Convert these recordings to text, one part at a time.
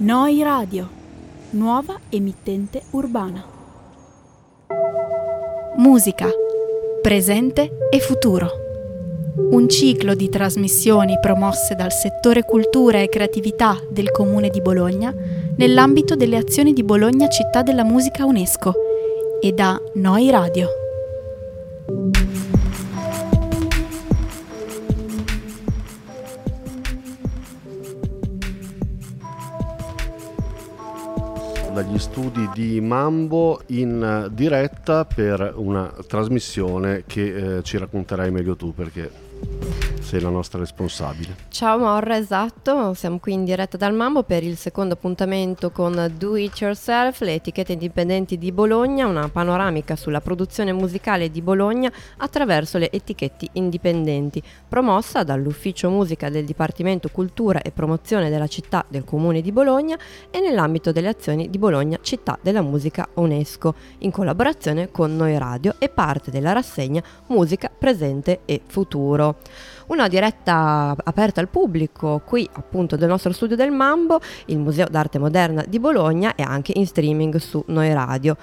Noi Radio, nuova emittente urbana. Musica, presente e futuro. Un ciclo di trasmissioni promosse dal settore cultura e creatività del Comune di Bologna nell'ambito delle azioni di Bologna Città della Musica UNESCO e da Noi Radio. Studi di Mambo in diretta per una trasmissione che eh, ci racconterai meglio tu perché sei la nostra responsabile. Ciao Morra, esatto, siamo qui in diretta dal Mambo per il secondo appuntamento con Do It Yourself, le etichette indipendenti di Bologna, una panoramica sulla produzione musicale di Bologna attraverso le etichette indipendenti, promossa dall'Ufficio Musica del Dipartimento Cultura e Promozione della città del Comune di Bologna e nell'ambito delle azioni di Bologna Città della Musica UNESCO, in collaborazione con Noi Radio e parte della rassegna Musica Presente e Futuro una diretta aperta al pubblico qui appunto del nostro studio del Mambo, il Museo d'Arte Moderna di Bologna e anche in streaming su Noi Radio.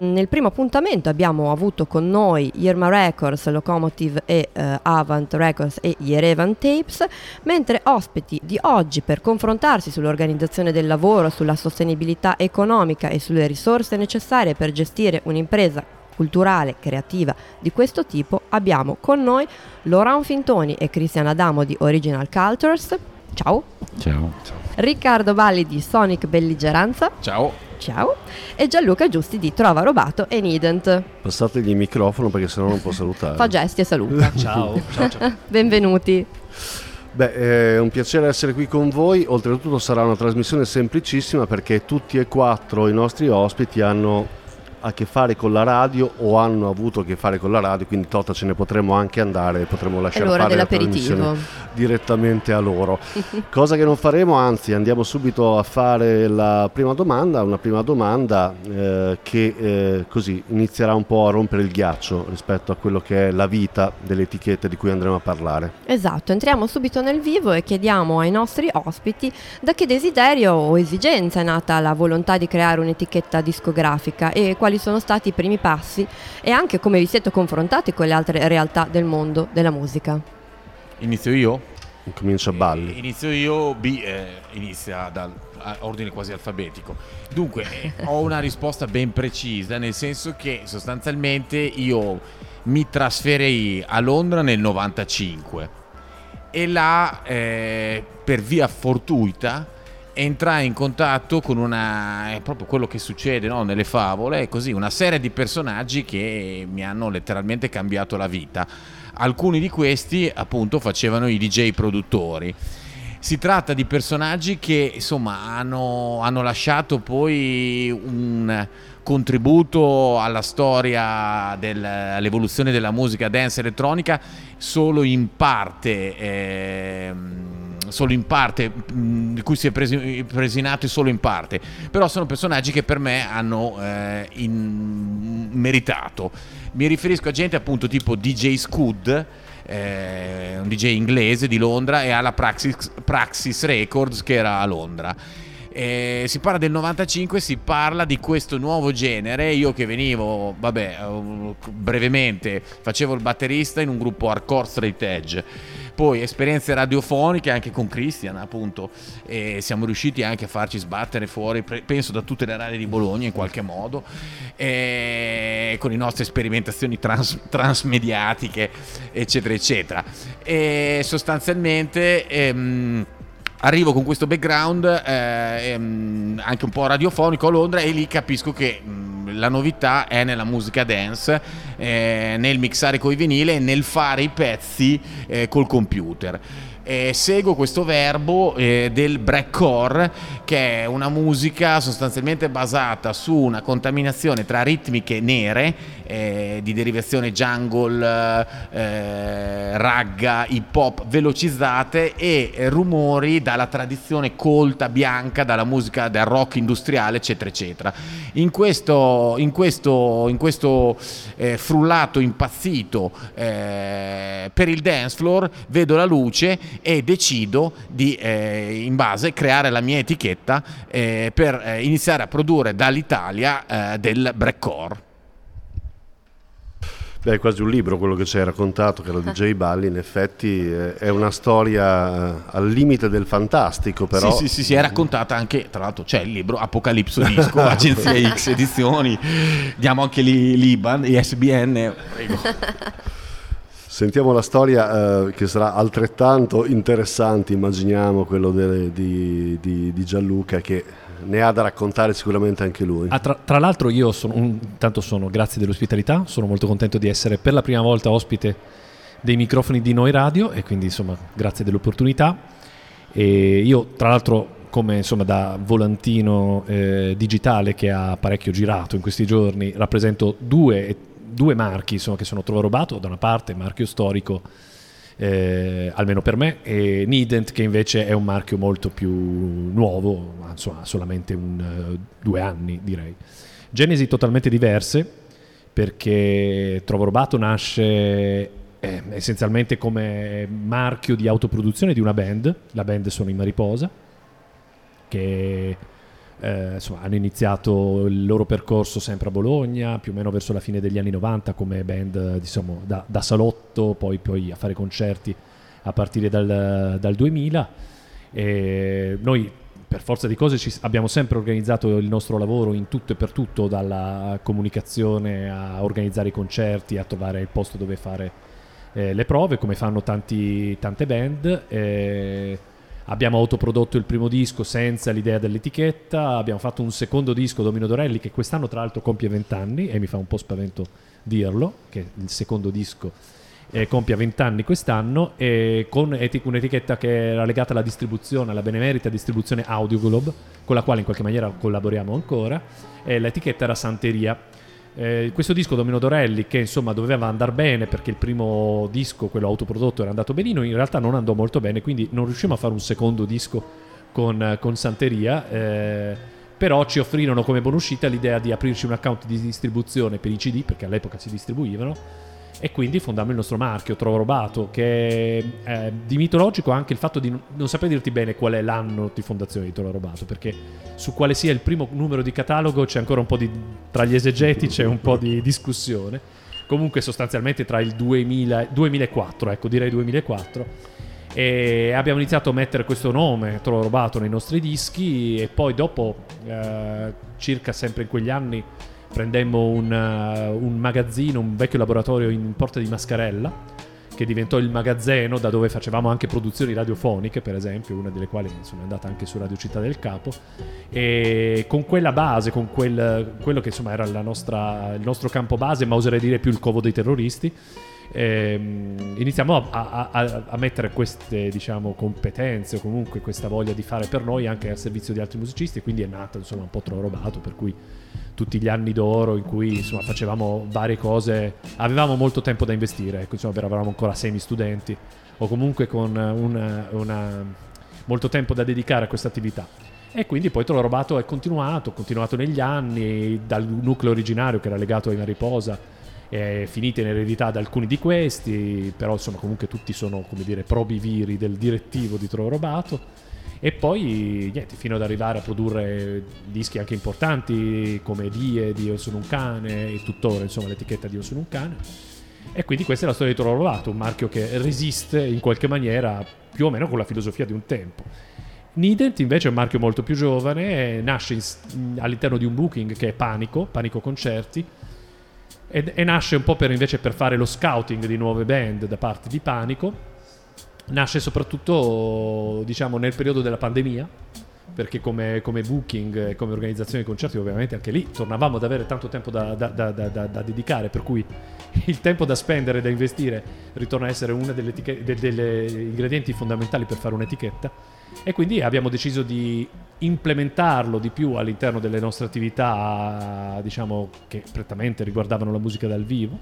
Nel primo appuntamento abbiamo avuto con noi Irma Records, Locomotive e eh, Avant Records e Yerevan Tapes, mentre ospiti di oggi per confrontarsi sull'organizzazione del lavoro, sulla sostenibilità economica e sulle risorse necessarie per gestire un'impresa culturale, creativa di questo tipo abbiamo con noi Laurent Fintoni e Cristian Adamo di Original Cultures. Ciao. Ciao. Riccardo Valli di Sonic Belligeranza. Ciao. Ciao. E Gianluca Giusti di Trova Robato e Nident. Passategli il microfono perché sennò non può salutare. Fa gesti e saluta. ciao. ciao, ciao. Benvenuti. Beh, è un piacere essere qui con voi, oltretutto sarà una trasmissione semplicissima perché tutti e quattro i nostri ospiti hanno a che fare con la radio o hanno avuto a che fare con la radio, quindi Tota ce ne potremo anche andare, potremo lasciare fare la trasmissione direttamente a loro. Cosa che non faremo, anzi andiamo subito a fare la prima domanda, una prima domanda eh, che eh, così inizierà un po' a rompere il ghiaccio rispetto a quello che è la vita delle etichette di cui andremo a parlare. Esatto, entriamo subito nel vivo e chiediamo ai nostri ospiti da che desiderio o esigenza è nata la volontà di creare un'etichetta discografica e quali quali sono stati i primi passi e anche come vi siete confrontati con le altre realtà del mondo della musica. Inizio io? Comincia Balli. Eh, inizio io, B eh, inizia dal ordine quasi alfabetico. Dunque, eh, ho una risposta ben precisa, nel senso che sostanzialmente io mi trasferii a Londra nel 95 e là, eh, per via fortuita, entrai in contatto con una è proprio quello che succede no? nelle favole così una serie di personaggi che mi hanno letteralmente cambiato la vita alcuni di questi appunto facevano i DJ produttori si tratta di personaggi che insomma hanno, hanno lasciato poi un contributo alla storia dell'evoluzione della musica dance elettronica solo in parte eh, solo in parte, mm, di cui si è presi, presinato solo in parte, però sono personaggi che per me hanno eh, in, meritato. Mi riferisco a gente appunto tipo DJ Scud, eh, un DJ inglese di Londra, e alla Praxis, Praxis Records che era a Londra. Eh, si parla del 95, si parla di questo nuovo genere. Io che venivo, vabbè, uh, brevemente, facevo il batterista in un gruppo hardcore straight edge poi esperienze radiofoniche anche con Christian appunto e siamo riusciti anche a farci sbattere fuori penso da tutte le radio di Bologna in qualche modo e con le nostre sperimentazioni trans, transmediatiche eccetera eccetera. E sostanzialmente ehm, arrivo con questo background eh, ehm, anche un po' radiofonico a Londra e lì capisco che mh, mm, la novità è nella musica dance, eh, nel mixare coi vinile e nel fare i pezzi eh, col computer. E seguo questo verbo eh, del breakcore che è una musica sostanzialmente basata su una contaminazione tra ritmiche nere eh, di derivazione jungle, eh, ragga, hip hop velocizzate e rumori dalla tradizione colta, bianca, dalla musica del rock industriale, eccetera, eccetera. In questo, in questo, in questo eh, frullato impazzito eh, per il dance floor vedo la luce e decido di eh, in base creare la mia etichetta eh, per iniziare a produrre dall'Italia del breakcore. Beh, è quasi un libro quello che ci hai raccontato, che era di J Balli, in effetti eh, è una storia eh, al limite del fantastico, però... Sì, sì, sì, sì, è raccontata anche, tra l'altro c'è il libro Apocalipso Disco, Agenzia X Edizioni, diamo anche lì l'IBAN, ISBN, prego. Sentiamo la storia eh, che sarà altrettanto interessante, immaginiamo, quello de, di, di, di Gianluca che ne ha da raccontare sicuramente anche lui. Ah, tra, tra, l'altro io sono, un, intanto sono, grazie dell'ospitalità, sono molto contento di essere per la prima volta ospite dei microfoni di Noi Radio e quindi insomma grazie dell'opportunità. E io tra l'altro come insomma da volantino eh, digitale che ha parecchio girato in questi giorni rappresento due, due marchi insomma, che sono Trovo Robato da una parte, marchio storico eh, almeno per me, e Nident che invece è un marchio molto più nuovo, insomma solamente un, uh, due anni direi. Genesi totalmente diverse perché Trovo Robato nasce eh, essenzialmente come marchio di autoproduzione di una band, la band sono i Mariposa, che eh, insomma, hanno iniziato il loro percorso sempre a Bologna, più o meno verso la fine degli anni 90 come band diciamo, da, da, salotto, poi, poi, a fare concerti a partire dal, dal 2000. E noi per forza di cose ci, abbiamo sempre organizzato il nostro lavoro in tutto e per tutto, dalla comunicazione a organizzare i concerti, a trovare il posto dove fare eh, le prove, come fanno tanti, tante band. Eh, Abbiamo autoprodotto il primo disco senza l'idea dell'etichetta, abbiamo fatto un secondo disco, Domino Dorelli, che quest'anno tra l'altro compie 20 anni e mi fa un po' spavento dirlo, che il secondo disco eh, compie 20 anni quest'anno, e con etic- un'etichetta che era legata alla distribuzione, alla benemerita distribuzione Audio Globe, con la quale in qualche maniera collaboriamo ancora, l'etichetta era Santeria eh, questo disco Domino Dorelli, che insomma doveva andare bene perché il primo disco, quello autoprodotto, era andato benino, in realtà non andò molto bene, quindi non riuscimmo a fare un secondo disco con, con Santeria. Eh, però ci offrirono come buona uscita l'idea di aprirci un account di distribuzione per i CD, perché all'epoca si distribuivano e quindi fondammo il nostro marchio, Trovo Robato, che eh, di mitologico anche il fatto di non, non saper dirti bene qual è l'anno di fondazione di Trovo Robato, perché su quale sia il primo numero di catalogo c'è ancora un po' di... tra gli esegeti c'è un po' di discussione. Comunque sostanzialmente tra il 2000, 2004, ecco direi 2004, e abbiamo iniziato a mettere questo nome, Trovo Robato, nei nostri dischi e poi dopo, eh, circa sempre in quegli anni, prendemmo un, uh, un magazzino, un vecchio laboratorio in Porta di Mascarella che diventò il magazzino da dove facevamo anche produzioni radiofoniche, per esempio, una delle quali insomma, è andata anche su Radio Città del Capo. E con quella base, con quel, quello che insomma era nostra, il nostro campo base, ma oserei dire più il covo dei terroristi, ehm, iniziamo a, a, a, mettere queste diciamo, competenze o comunque questa voglia di fare per noi anche al servizio di altri musicisti. Quindi è nato insomma, un po' robato, per cui tutti gli anni d'oro in cui insomma, facevamo varie cose, avevamo molto tempo da investire, ecco, insomma, eravamo ancora semi studenti o comunque con una, una, molto tempo da dedicare a questa attività. E quindi poi Toro Robato è continuato, continuato negli anni, dal nucleo originario che era legato ai Mariposa, è finita in eredità ad alcuni di questi, però insomma comunque tutti sono come dire probi viri del direttivo di Toro Robato e poi niente, fino ad arrivare a produrre dischi anche importanti come Die, Dio sono un cane e tuttora insomma l'etichetta Dio sono un cane. E quindi questa è la storia di Toro Rovato, un marchio che resiste in qualche maniera più o meno con la filosofia di un tempo. Nident invece è un marchio molto più giovane, nasce in, all'interno di un booking che è Panico, Panico Concerti, e, e nasce un po' per, invece per fare lo scouting di nuove band da parte di Panico nasce soprattutto diciamo, nel periodo della pandemia, perché come, come booking e come organizzazione di concerti ovviamente anche lì tornavamo ad avere tanto tempo da, da, da, da dedicare, per cui il tempo da spendere, da investire, ritorna a essere uno degli ingredienti fondamentali per fare un'etichetta. E quindi abbiamo deciso di implementarlo di più all'interno delle nostre attività, diciamo, che prettamente riguardavano la musica dal vivo,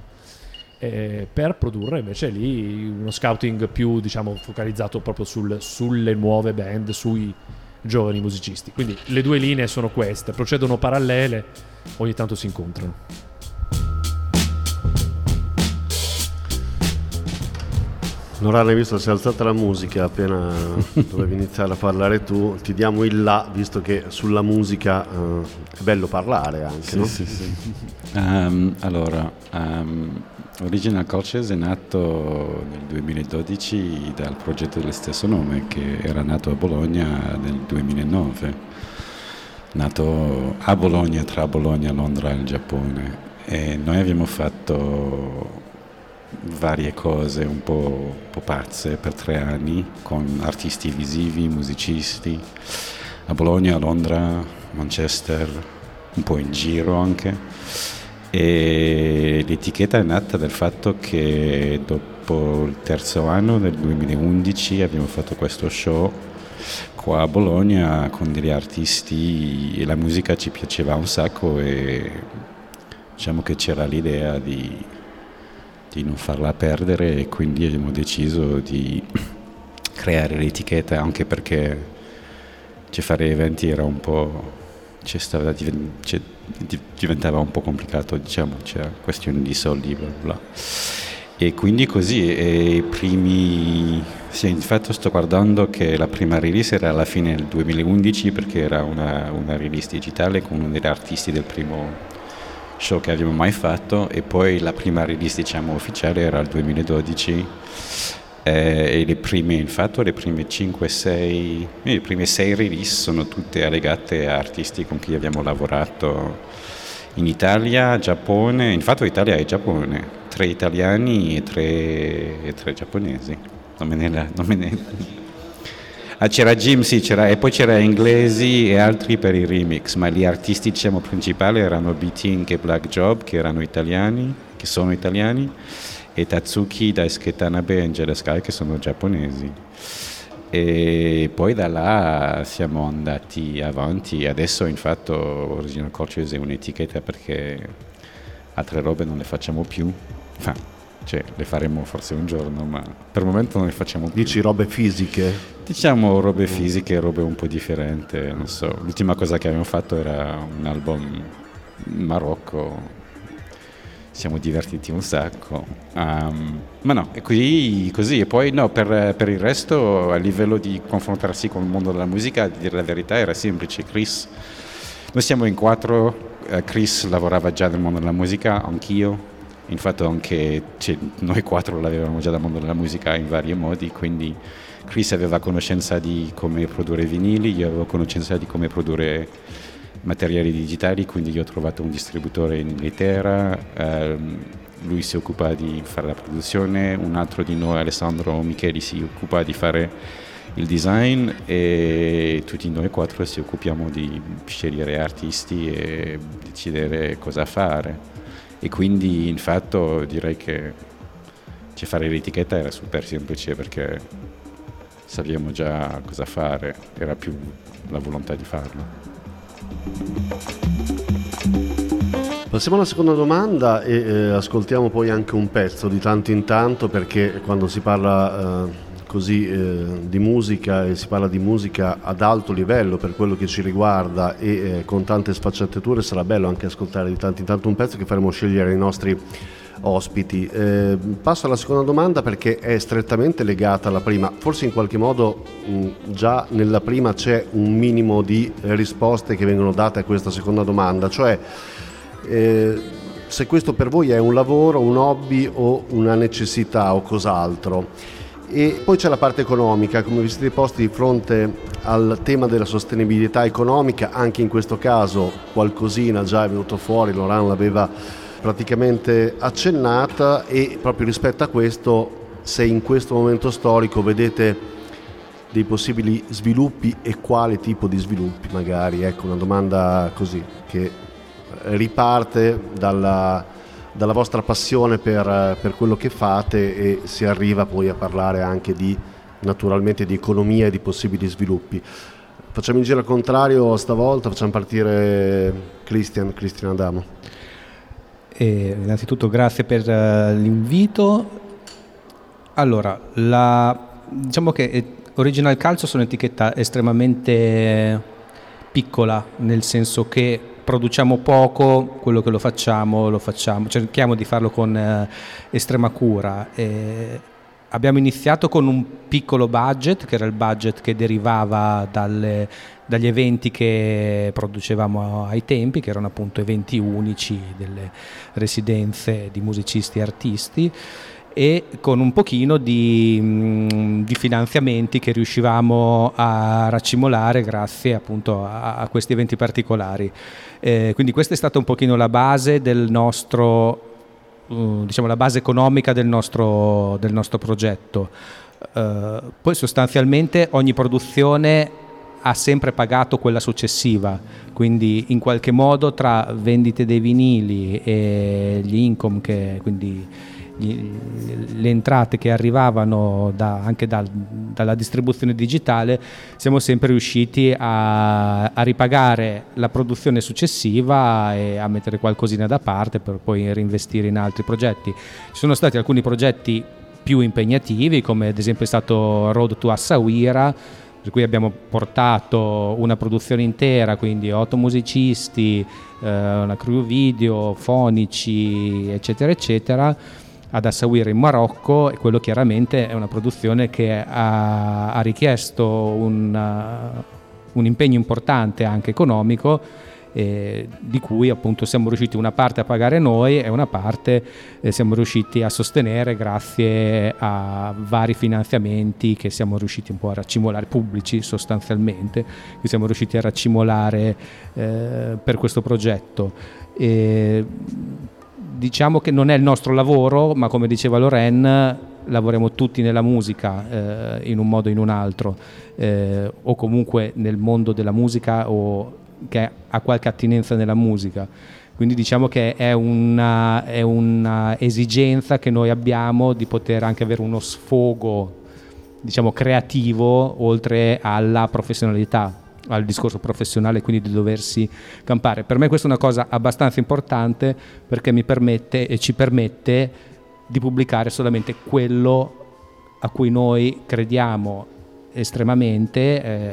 eh, per produrre invece lì uno scouting più, diciamo, focalizzato proprio sul, sulle nuove band, sui giovani musicisti. Quindi le due linee sono queste, procedono parallele, ogni tanto si incontrano. Hai visto si è alzata la musica appena dovevi iniziare a parlare tu, ti diamo il là, visto che sulla musica uh, è bello parlare anche, sì, no? Sì, sì. Um, allora, um, Original Cultures è nato nel 2012 dal progetto dello stesso nome che era nato a Bologna nel 2009, nato a Bologna, tra Bologna, Londra e il Giappone e noi abbiamo fatto varie cose un po', un po', pazze per tre anni con artisti visivi, musicisti a Bologna, a Londra, Manchester, un po' in giro anche. E l'etichetta è nata dal fatto che dopo il terzo anno del 2011 abbiamo fatto questo show qua a Bologna con degli artisti e la musica ci piaceva un sacco e diciamo che c'era l'idea di di non farla perdere e quindi abbiamo deciso di creare l'etichetta anche perché cioè, fare eventi era un po' stava, cioè, diventava un po' complicato diciamo c'era questione di soldi bla bla e quindi così e primi sì, infatti sto guardando che la prima release era alla fine del 2011 perché era una, una release digitale con uno degli artisti del primo show che abbiamo mai fatto e poi la prima release diciamo ufficiale era il 2012 eh, e le prime infatti le prime 5-6 le prime 6 release sono tutte legate a artisti con cui abbiamo lavorato in Italia, Giappone, infatti Italia e Giappone, tre italiani e tre, e tre giapponesi. Non me ne, non me ne Ah, c'era Jim, sì, c'era, e poi c'era inglesi e altri per i remix, ma gli artisti diciamo, principali erano B-Tink e Black Job, che erano italiani, che sono italiani, e Tatsuki, Daisuke Tanabe e Angela Sky, che sono giapponesi. E poi da là siamo andati avanti, adesso infatti Original Cultures è un'etichetta perché altre robe non le facciamo più. Cioè, le faremo forse un giorno, ma per il momento non le facciamo più. Dici robe fisiche? Diciamo robe fisiche, robe un po' differenti, non so. L'ultima cosa che abbiamo fatto era un album in Marocco, siamo divertiti un sacco. Um, ma no, è così, così. E poi no, per, per, il resto, a livello di confrontarsi con il mondo della musica, a dire la verità, era semplice. Chris, noi siamo in quattro, uh, Chris lavorava già nel mondo della musica, anch'io infatti anche cioè, noi quattro l'avevamo già dal mondo della musica in vari modi, quindi Chris aveva conoscenza di come produrre vinili, io avevo conoscenza di come produrre materiali digitali, quindi io ho trovato un distributore in Inghilterra, ehm, lui si occupa di fare la produzione, un altro di noi, Alessandro Micheli, si occupa di fare il design e tutti noi quattro ci occupiamo di scegliere artisti e decidere cosa fare e quindi in fatto direi che cioè, fare l'etichetta era super semplice perché sappiamo già cosa fare, era più la volontà di farlo. Passiamo alla seconda domanda e eh, ascoltiamo poi anche un pezzo di tanto in tanto perché quando si parla eh, così eh, di musica e si parla di musica ad alto livello per quello che ci riguarda e eh, con tante sfaccettature sarà bello anche ascoltare di tanto in tanto un pezzo che faremo scegliere ai nostri ospiti. Eh, passo alla seconda domanda perché è strettamente legata alla prima, forse in qualche modo mh, già nella prima c'è un minimo di risposte che vengono date a questa seconda domanda, cioè eh, se questo per voi è un lavoro, un hobby o una necessità o cos'altro. E poi c'è la parte economica, come vi siete posti di fronte al tema della sostenibilità economica, anche in questo caso qualcosina già è venuto fuori, Loran l'aveva praticamente accennata e proprio rispetto a questo, se in questo momento storico vedete dei possibili sviluppi e quale tipo di sviluppi magari? Ecco, una domanda così che riparte dalla, dalla vostra passione per, per, quello che fate e si arriva poi a parlare anche di naturalmente di economia e di possibili sviluppi. Facciamo in giro al contrario stavolta, facciamo partire Christian, Cristian Adamo. E innanzitutto grazie per uh, l'invito. Allora, la, diciamo che Original Calcio sono un'etichetta estremamente piccola, nel senso che produciamo poco, quello che lo facciamo lo facciamo, cerchiamo di farlo con eh, estrema cura. E abbiamo iniziato con un piccolo budget, che era il budget che derivava dalle, dagli eventi che producevamo ai tempi, che erano appunto eventi unici delle residenze di musicisti e artisti e con un pochino di, mm, di, finanziamenti che riuscivamo a raccimolare grazie appunto a, a questi eventi particolari. Eh, quindi questa è stata un pochino la base del nostro, uh, diciamo la base economica del nostro, del nostro progetto. Uh, poi sostanzialmente ogni produzione ha sempre pagato quella successiva, quindi in qualche modo tra vendite dei vinili e gli income che quindi le entrate che arrivavano da, anche dal, dalla distribuzione digitale, siamo sempre riusciti a, a, ripagare la produzione successiva e a mettere qualcosina da parte per poi reinvestire in altri progetti. Ci sono stati alcuni progetti più impegnativi, come ad esempio è stato Road to Assawira, per cui abbiamo portato una produzione intera, quindi otto musicisti, eh, una crew video, fonici, eccetera, eccetera ad Assawir in Marocco e quello chiaramente è una produzione che ha, ha richiesto un, uh, un, impegno importante anche economico eh, di cui appunto siamo riusciti una parte a pagare noi e una parte eh, siamo riusciti a sostenere grazie a vari finanziamenti che siamo riusciti un po' a raccimolare, pubblici sostanzialmente, che siamo riusciti a raccimolare eh, per questo progetto. E, diciamo che non è il nostro lavoro, ma come diceva Loren, lavoriamo tutti nella musica eh, in un modo o in un altro, eh, o comunque nel mondo della musica o che ha qualche attinenza nella musica. Quindi diciamo che è una, è una esigenza che noi abbiamo di poter anche avere uno sfogo diciamo, creativo oltre alla professionalità al discorso professionale, quindi di doversi campare. Per me questa è una cosa abbastanza importante perché mi permette e ci permette di pubblicare solamente quello a cui noi crediamo estremamente,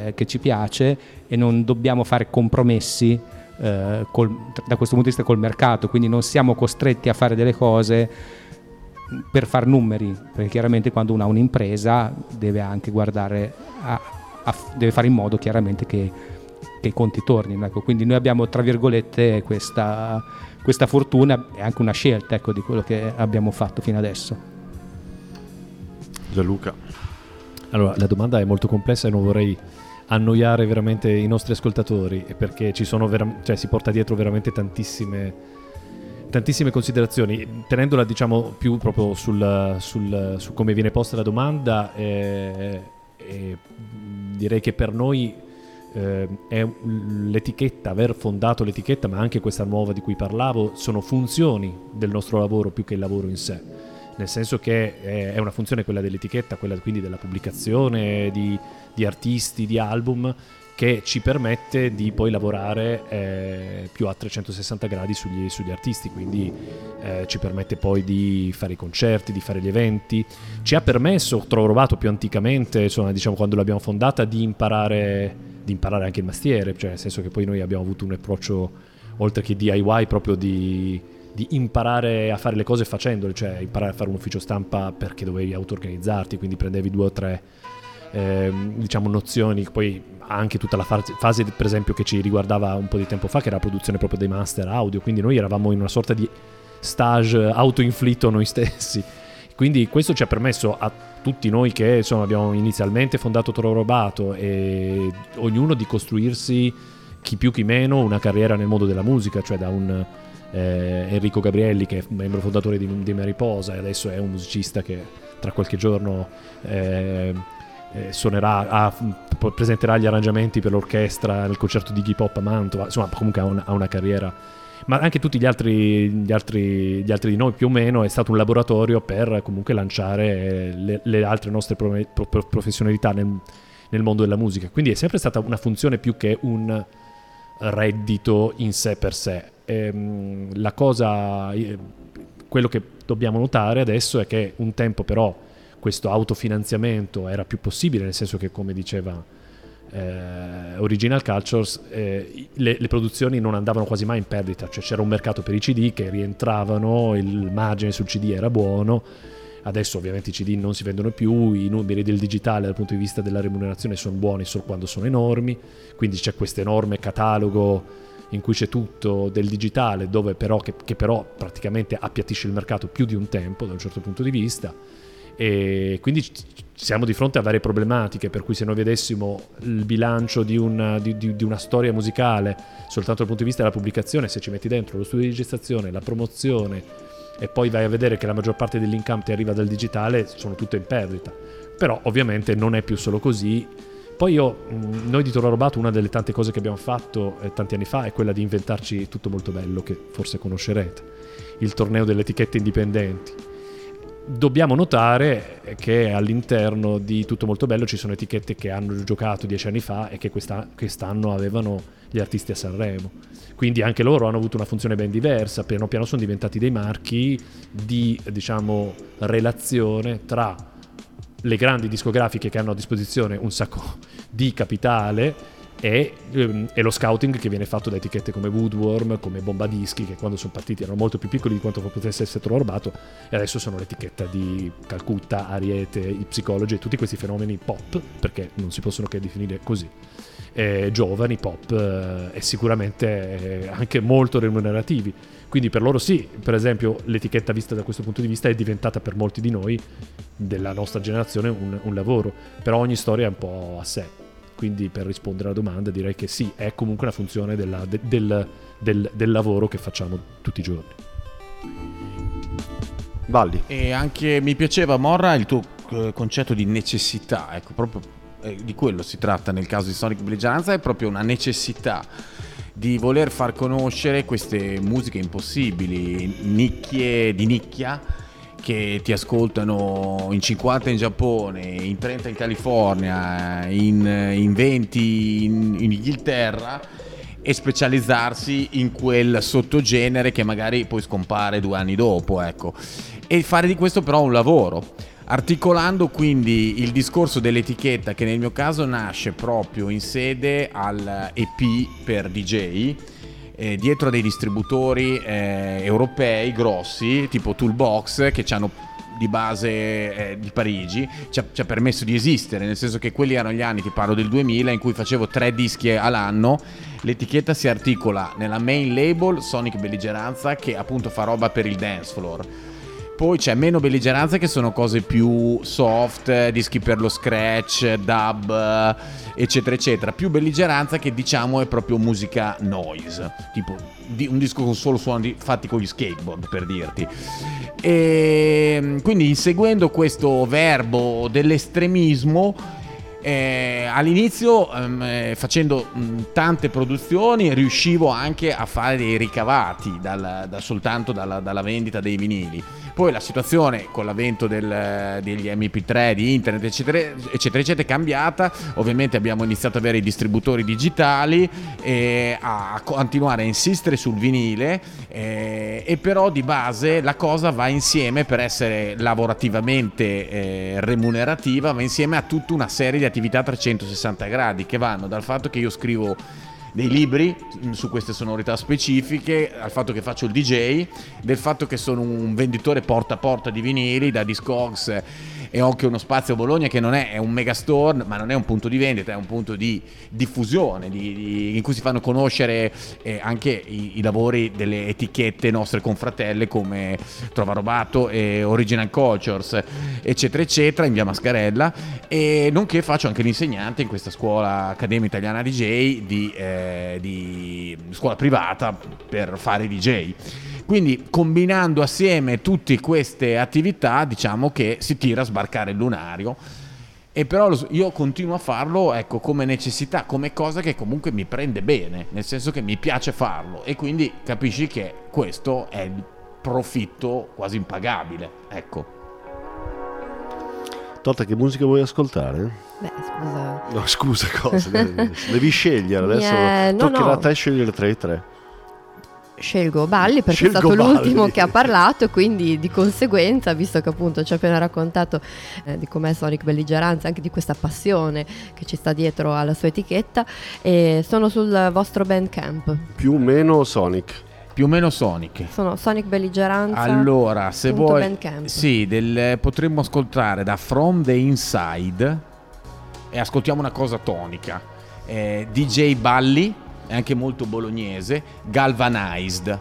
eh, che ci piace e non dobbiamo fare compromessi eh, col, da questo punto di vista col mercato, quindi non siamo costretti a fare delle cose per far numeri, perché chiaramente quando uno ha un'impresa deve anche guardare a, deve fare in modo chiaramente che, che i conti tornino. Ecco. Quindi noi abbiamo, tra virgolette, questa, questa fortuna e anche una scelta ecco, di quello che abbiamo fatto fino adesso. Gianluca. Allora, la domanda è molto complessa e non vorrei annoiare veramente i nostri ascoltatori perché ci sono vera- cioè, si porta dietro veramente tantissime, tantissime considerazioni tenendola diciamo più proprio sul, sul, su come viene posta la domanda eh, eh, direi che per noi eh, è l'etichetta, aver fondato l'etichetta, ma anche questa nuova di cui parlavo, sono funzioni del nostro lavoro più che il lavoro in sé. Nel senso che è una funzione quella dell'etichetta, quella quindi della pubblicazione di, di artisti, di album, che ci permette di poi lavorare eh, più a 360 gradi sugli, sugli artisti, quindi eh, ci permette poi di fare i concerti, di fare gli eventi, ci ha permesso, trovato più anticamente, insomma, diciamo quando l'abbiamo fondata, di imparare, di imparare anche il mestiere, cioè nel senso che poi noi abbiamo avuto un approccio, oltre che DIY, proprio di, di imparare a fare le cose facendole, cioè imparare a fare un ufficio stampa perché dovevi auto-organizzarti, quindi prendevi due o tre eh, diciamo nozioni, poi anche tutta la fase, fase, per esempio che ci riguardava un po' di tempo fa, che era la produzione proprio dei master audio, quindi noi eravamo in una sorta di stage autoinflitto noi stessi. Quindi questo ci ha permesso a tutti noi che insomma, abbiamo inizialmente fondato Toro Robato e ognuno di costruirsi chi più chi meno una carriera nel mondo della musica, cioè da un eh, Enrico Gabrielli che è membro fondatore di, di Mariposa e adesso è un musicista che tra qualche giorno eh, eh, suonerà, ha, presenterà gli arrangiamenti per l'orchestra nel concerto di Iggy Pop a Mantova, insomma comunque ha, un, ha una carriera ma anche tutti gli altri, gli, altri, gli altri, di noi più o meno è stato un laboratorio per comunque lanciare le, le altre nostre pro, pro, professionalità nel, nel, mondo della musica. Quindi è sempre stata una funzione più che un reddito in sé per sé. E, ehm, la cosa, eh, quello che dobbiamo notare adesso è che un tempo però questo autofinanziamento era più possibile, nel senso che come diceva eh, Original Cultures, eh, le, le, produzioni non andavano quasi mai in perdita, cioè c'era un mercato per i CD che rientravano, il margine sul CD era buono, adesso ovviamente i CD non si vendono più, i numeri del digitale dal punto di vista della remunerazione sono buoni solo quando sono enormi, quindi c'è questo enorme catalogo in cui c'è tutto del digitale, dove però, che, che però praticamente appiattisce il mercato più di un tempo da un certo punto di vista e quindi siamo di fronte a varie problematiche, per cui se noi vedessimo il bilancio di una, di, di, di una, storia musicale soltanto dal punto di vista della pubblicazione, se ci metti dentro lo studio di gestazione, la promozione e poi vai a vedere che la maggior parte dell'income ti arriva dal digitale, sono tutte in perdita. Però ovviamente non è più solo così. Poi io, noi di Toro Robato, una delle tante cose che abbiamo fatto eh, tanti anni fa è quella di inventarci tutto molto bello, che forse conoscerete, il torneo delle etichette indipendenti Dobbiamo notare che all'interno di Tutto Molto Bello ci sono etichette che hanno giocato dieci anni fa e che quest'anno avevano gli artisti a Sanremo. Quindi anche loro hanno avuto una funzione ben diversa, piano piano sono diventati dei marchi di diciamo, relazione tra le grandi discografiche che hanno a disposizione un sacco di capitale e, ehm, e, lo scouting che viene fatto da etichette come Woodworm, come Bombadischi, che quando sono partiti erano molto più piccoli di quanto potesse essere trovato, e adesso sono l'etichetta di Calcutta, Ariete, i psicologi e tutti questi fenomeni pop, perché non si possono che definire così. Eh, giovani, pop eh, e sicuramente eh, anche molto remunerativi. Quindi per loro sì, per esempio l'etichetta vista da questo punto di vista è diventata per molti di noi, della nostra generazione, un, un lavoro, però ogni storia è un po' a sé quindi per rispondere alla domanda direi che sì, è comunque una funzione della, de, del, del, del lavoro che facciamo tutti i giorni. Valli. E anche mi piaceva Morra il tuo eh, concetto di necessità, ecco proprio eh, di quello si tratta nel caso di Sonic Belligeranza, è proprio una necessità di voler far conoscere queste musiche impossibili, nicchie di nicchia che ti ascoltano in 50 in Giappone, in 30 in California, in, in 20 in, in Inghilterra e specializzarsi in quel sottogenere che magari poi scompare due anni dopo, ecco. E fare di questo però un lavoro. Articolando quindi il discorso dell'etichetta che nel mio caso nasce proprio in sede al EP per DJ, eh, dietro dei distributori eh, europei grossi, tipo Toolbox, che hanno di base eh, di Parigi ci ha, ci ha, permesso di esistere, nel senso che quelli erano gli anni, ti parlo del 2000, in cui facevo tre dischi all'anno. L'etichetta si articola nella main label Sonic Belligeranza che appunto fa roba per il dance floor poi c'è meno belligeranza che sono cose più soft, dischi per lo scratch, dub, eccetera, eccetera. Più belligeranza che diciamo è proprio musica noise, tipo un disco con solo suoni fatti con gli skateboard per dirti. E quindi inseguendo questo verbo dell'estremismo eh, all'inizio ehm, eh, facendo mh, tante produzioni riuscivo anche a fare dei ricavati dal, da soltanto dalla, dalla, vendita dei vinili. Poi la situazione con l'avvento del, degli MP3, di internet, eccetera, eccetera, eccetera, è cambiata. Ovviamente abbiamo iniziato ad avere i distributori digitali e a continuare a insistere sul vinile eh, e però di base la cosa va insieme per essere lavorativamente eh, remunerativa, va insieme a tutta una serie di attività a 360 gradi che vanno dal fatto che io scrivo dei libri su queste sonorità specifiche, al fatto che faccio il DJ, del fatto che sono un venditore porta a porta di vinili da Discogs e ho anche uno spazio a Bologna che non è, è un megastore, ma non è un punto di vendita, è un punto di diffusione, di, di, in cui si fanno conoscere eh, anche i, i, lavori delle etichette nostre confratelle come Trova Robato e Original Cultures, eccetera, eccetera, in via Mascarella, e nonché faccio anche l'insegnante in questa scuola Accademia Italiana DJ di, eh, di scuola privata per fare DJ. Quindi combinando assieme tutte queste attività diciamo che si tira a sbarcare il lunario E però io continuo a farlo ecco, come necessità, come cosa che comunque mi prende bene, nel senso che mi piace farlo e quindi capisci che questo è il profitto quasi impagabile. Ecco. Totta, che musica vuoi ascoltare? Beh, scusa. No, scusa, cosa? Devi scegliere adesso. Eh, no, toccherà no. a te scegliere tra i tre. Scelgo Balli perché Scelgo è stato Balli. l'ultimo che ha parlato, quindi di conseguenza, visto che appunto ci ha appena raccontato eh, di com'è Sonic Belligeranza, anche di questa passione che ci sta dietro alla sua etichetta, e sono sul vostro Bandcamp. Più o meno Sonic. Più o meno Sonic. Sono Sonic Belligeranza. Allora, se vuoi, Bandcamp. sì, del- potremmo ascoltare da From the Inside e ascoltiamo una cosa tonica. Eh, DJ Balli, è anche molto bolognese, Galvanized.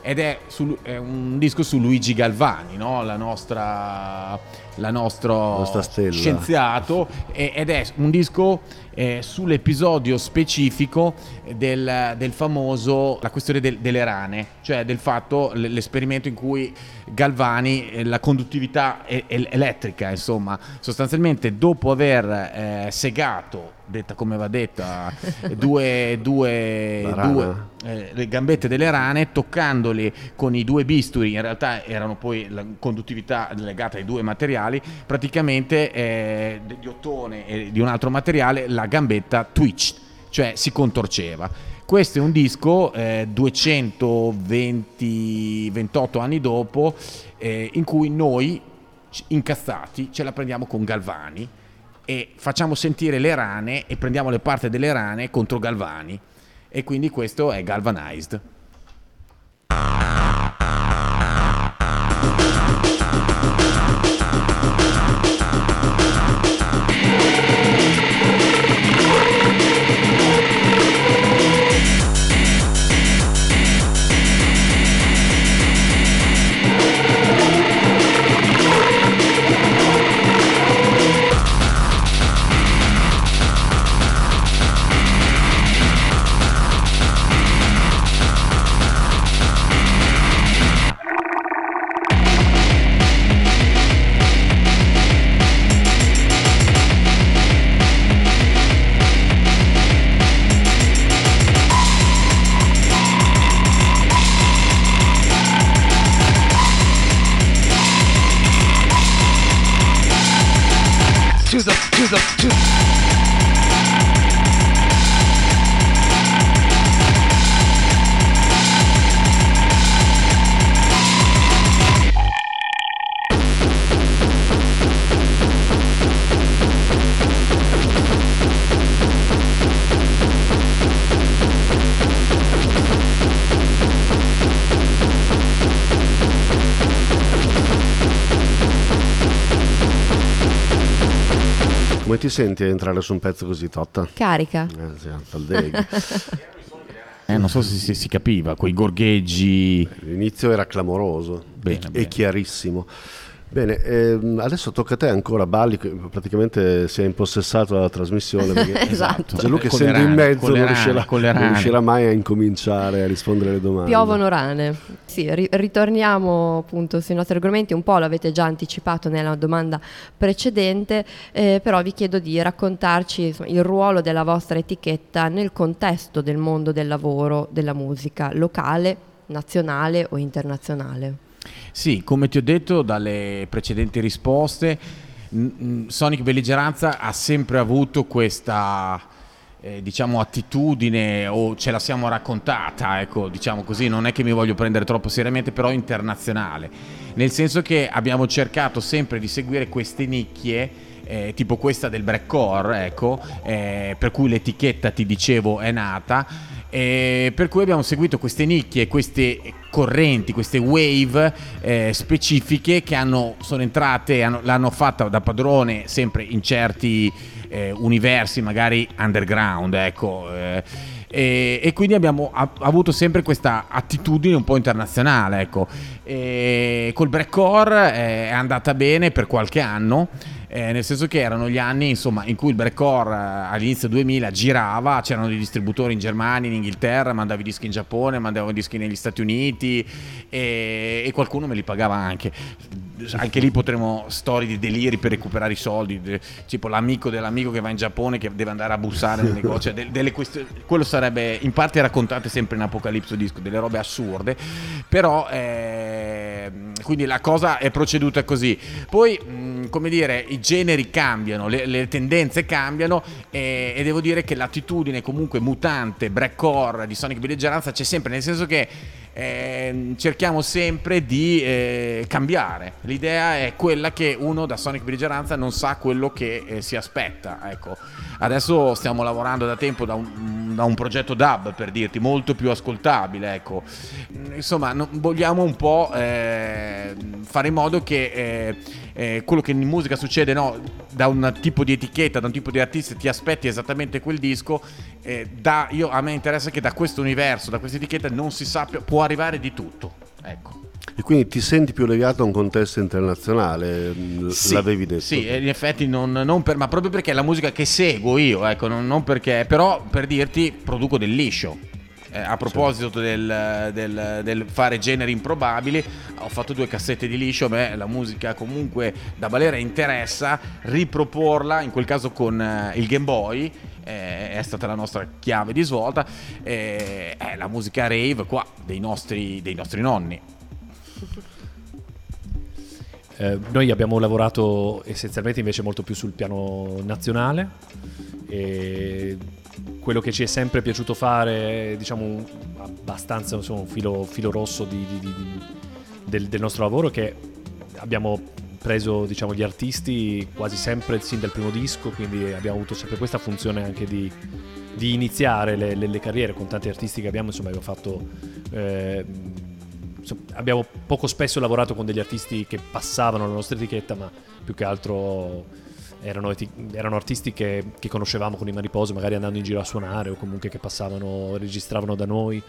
Ed è, su- è un disco su Luigi Galvani, no? la nostra, la nostro scienziato, ed è un disco eh, sull'episodio specifico del, del famoso, la questione del- delle rane, cioè del fatto, l'esperimento in cui Galvani, eh, la conduttività elettrica, insomma, sostanzialmente dopo aver eh, segato, detta come va detta, due, due, due eh, le gambette delle rane, toccandole con i due bisturi, in realtà erano poi la conduttività legata ai due materiali, praticamente eh, di ottone e di un altro materiale, la gambetta twitched, cioè si contorceva. Questo è un disco eh, 220 28 anni dopo eh, in cui noi incazzati ce la prendiamo con Galvani e facciamo sentire le rane e prendiamo le parti delle rane contro Galvani e quindi questo è Galvanized. Senti a entrare su un pezzo così totta? Carica. Eh, sì. Eh, non so se si, si capiva, quei gorgheggi. L'inizio era clamoroso Bene, e, bene. e chiarissimo. Bene, ehm, adesso tocca a te ancora, Balli, che praticamente si è impossessato della trasmissione. Esatto. Gianluca le essendo in mezzo non rane, riuscirà, non riuscirà mai a incominciare a rispondere alle domande. Piovono rane. Sì, ri- ritorniamo appunto sui nostri argomenti, un po' l'avete già anticipato nella domanda precedente, eh, però vi chiedo di raccontarci insomma, il ruolo della vostra etichetta nel contesto del mondo del lavoro, della musica, locale, nazionale o internazionale. Sì, come ti ho detto dalle precedenti risposte, Sonic Belligeranza ha sempre avuto questa eh, diciamo attitudine o ce la siamo raccontata, ecco, diciamo così, non è che mi voglio prendere troppo seriamente, però internazionale, nel senso che abbiamo cercato sempre di seguire queste nicchie eh, tipo questa del breakcore, ecco, eh, per cui l'etichetta ti dicevo è nata. E per cui abbiamo seguito queste nicchie, queste correnti, queste wave eh, specifiche che hanno, sono entrate, hanno- l'hanno fatta da padrone sempre in certi eh, universi, magari underground, ecco. eh, e, e quindi abbiamo avuto sempre questa attitudine un po' internazionale, ecco. E col breakcore eh, è andata bene per qualche anno. Eh, nel senso che erano gli anni insomma, in cui il breakcore eh, all'inizio 2000 girava, c'erano dei distributori in Germania, in Inghilterra, mandavi dischi in Giappone, mandavo dischi negli Stati Uniti e, e qualcuno me li pagava anche anche lì potremo storie di deliri per recuperare i soldi, tipo l'amico dell'amico che va in Giappone che deve andare a bussare nel negozio, de- delle questioni, quello sarebbe in parte raccontate sempre in Apocalipso Disco, delle robe assurde, però eh, quindi la cosa è proceduta così. Poi, mh, come dire, i generi cambiano, le, le tendenze cambiano e, e, devo dire che l'attitudine comunque mutante, breakcore di Sonic Belligeranza c'è sempre, nel senso che eh, cerchiamo sempre di eh, cambiare. L'idea è quella che uno da Sonic Belligeranza non sa quello che eh, si aspetta. Ecco. Adesso stiamo lavorando da tempo da un, da un, progetto DAB per dirti, molto più ascoltabile. Ecco. Insomma, no, vogliamo un po' eh, fare in modo che eh, eh, quello che in musica succede no, da un tipo di etichetta, da un tipo di artista, ti aspetti esattamente quel disco. Da, io, a me interessa che da questo universo, da questa etichetta, non si sappia, può arrivare di tutto. Ecco. E quindi ti senti più legato a un contesto internazionale, sì, l'avevi detto? Sì, in effetti non, non per, ma proprio perché è la musica che seguo io, ecco, non, non perché, però per dirti produco del liscio eh, a proposito del, del, del, fare generi improbabili, ho fatto due cassette di liscio, me la musica comunque da balera interessa, riproporla, in quel caso con eh, il Game Boy, eh, è stata la nostra chiave di svolta, eh, è la musica rave qua dei nostri, dei nostri nonni. Eh, noi abbiamo lavorato essenzialmente invece molto più sul piano nazionale e quello che ci è sempre piaciuto fare, diciamo, abbastanza insomma, un filo, filo rosso di, di, di, del, del, nostro lavoro, che abbiamo preso diciamo, gli artisti quasi sempre sin dal primo disco, quindi abbiamo avuto sempre questa funzione anche di, iniziare le, le, le, carriere con tanti artisti che abbiamo, insomma, abbiamo fatto... Eh, abbiamo poco spesso lavorato con degli artisti che passavano la nostra etichetta, ma più che altro erano, erano artisti che, che, conoscevamo con i Mariposa, magari andando in giro a suonare o comunque che passavano, registravano da noi.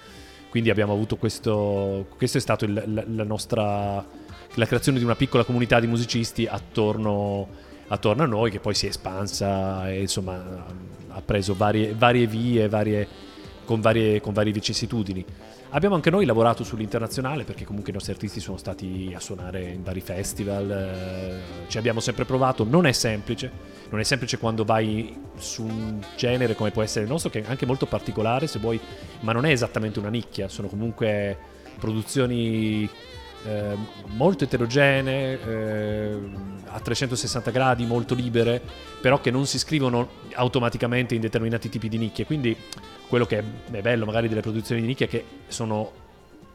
Quindi abbiamo avuto questo, questo è stato il, la, la, nostra, la creazione di una piccola comunità di musicisti attorno, attorno a noi che poi si è espansa e insomma ha preso varie, varie vie, varie, con, varie, con varie vicissitudini. Abbiamo anche noi lavorato sull'internazionale perché comunque i nostri artisti sono stati a suonare in vari festival, eh, ci abbiamo sempre provato, non è semplice, non è semplice quando vai su un genere come può essere il nostro che è anche molto particolare se vuoi, ma non è esattamente una nicchia, sono comunque produzioni eh, molto eterogenee, eh, a 360 gradi, molto libere, però che non si scrivono automaticamente in determinati tipi di nicchie, quindi quello che è bello magari delle produzioni di nicchia è che sono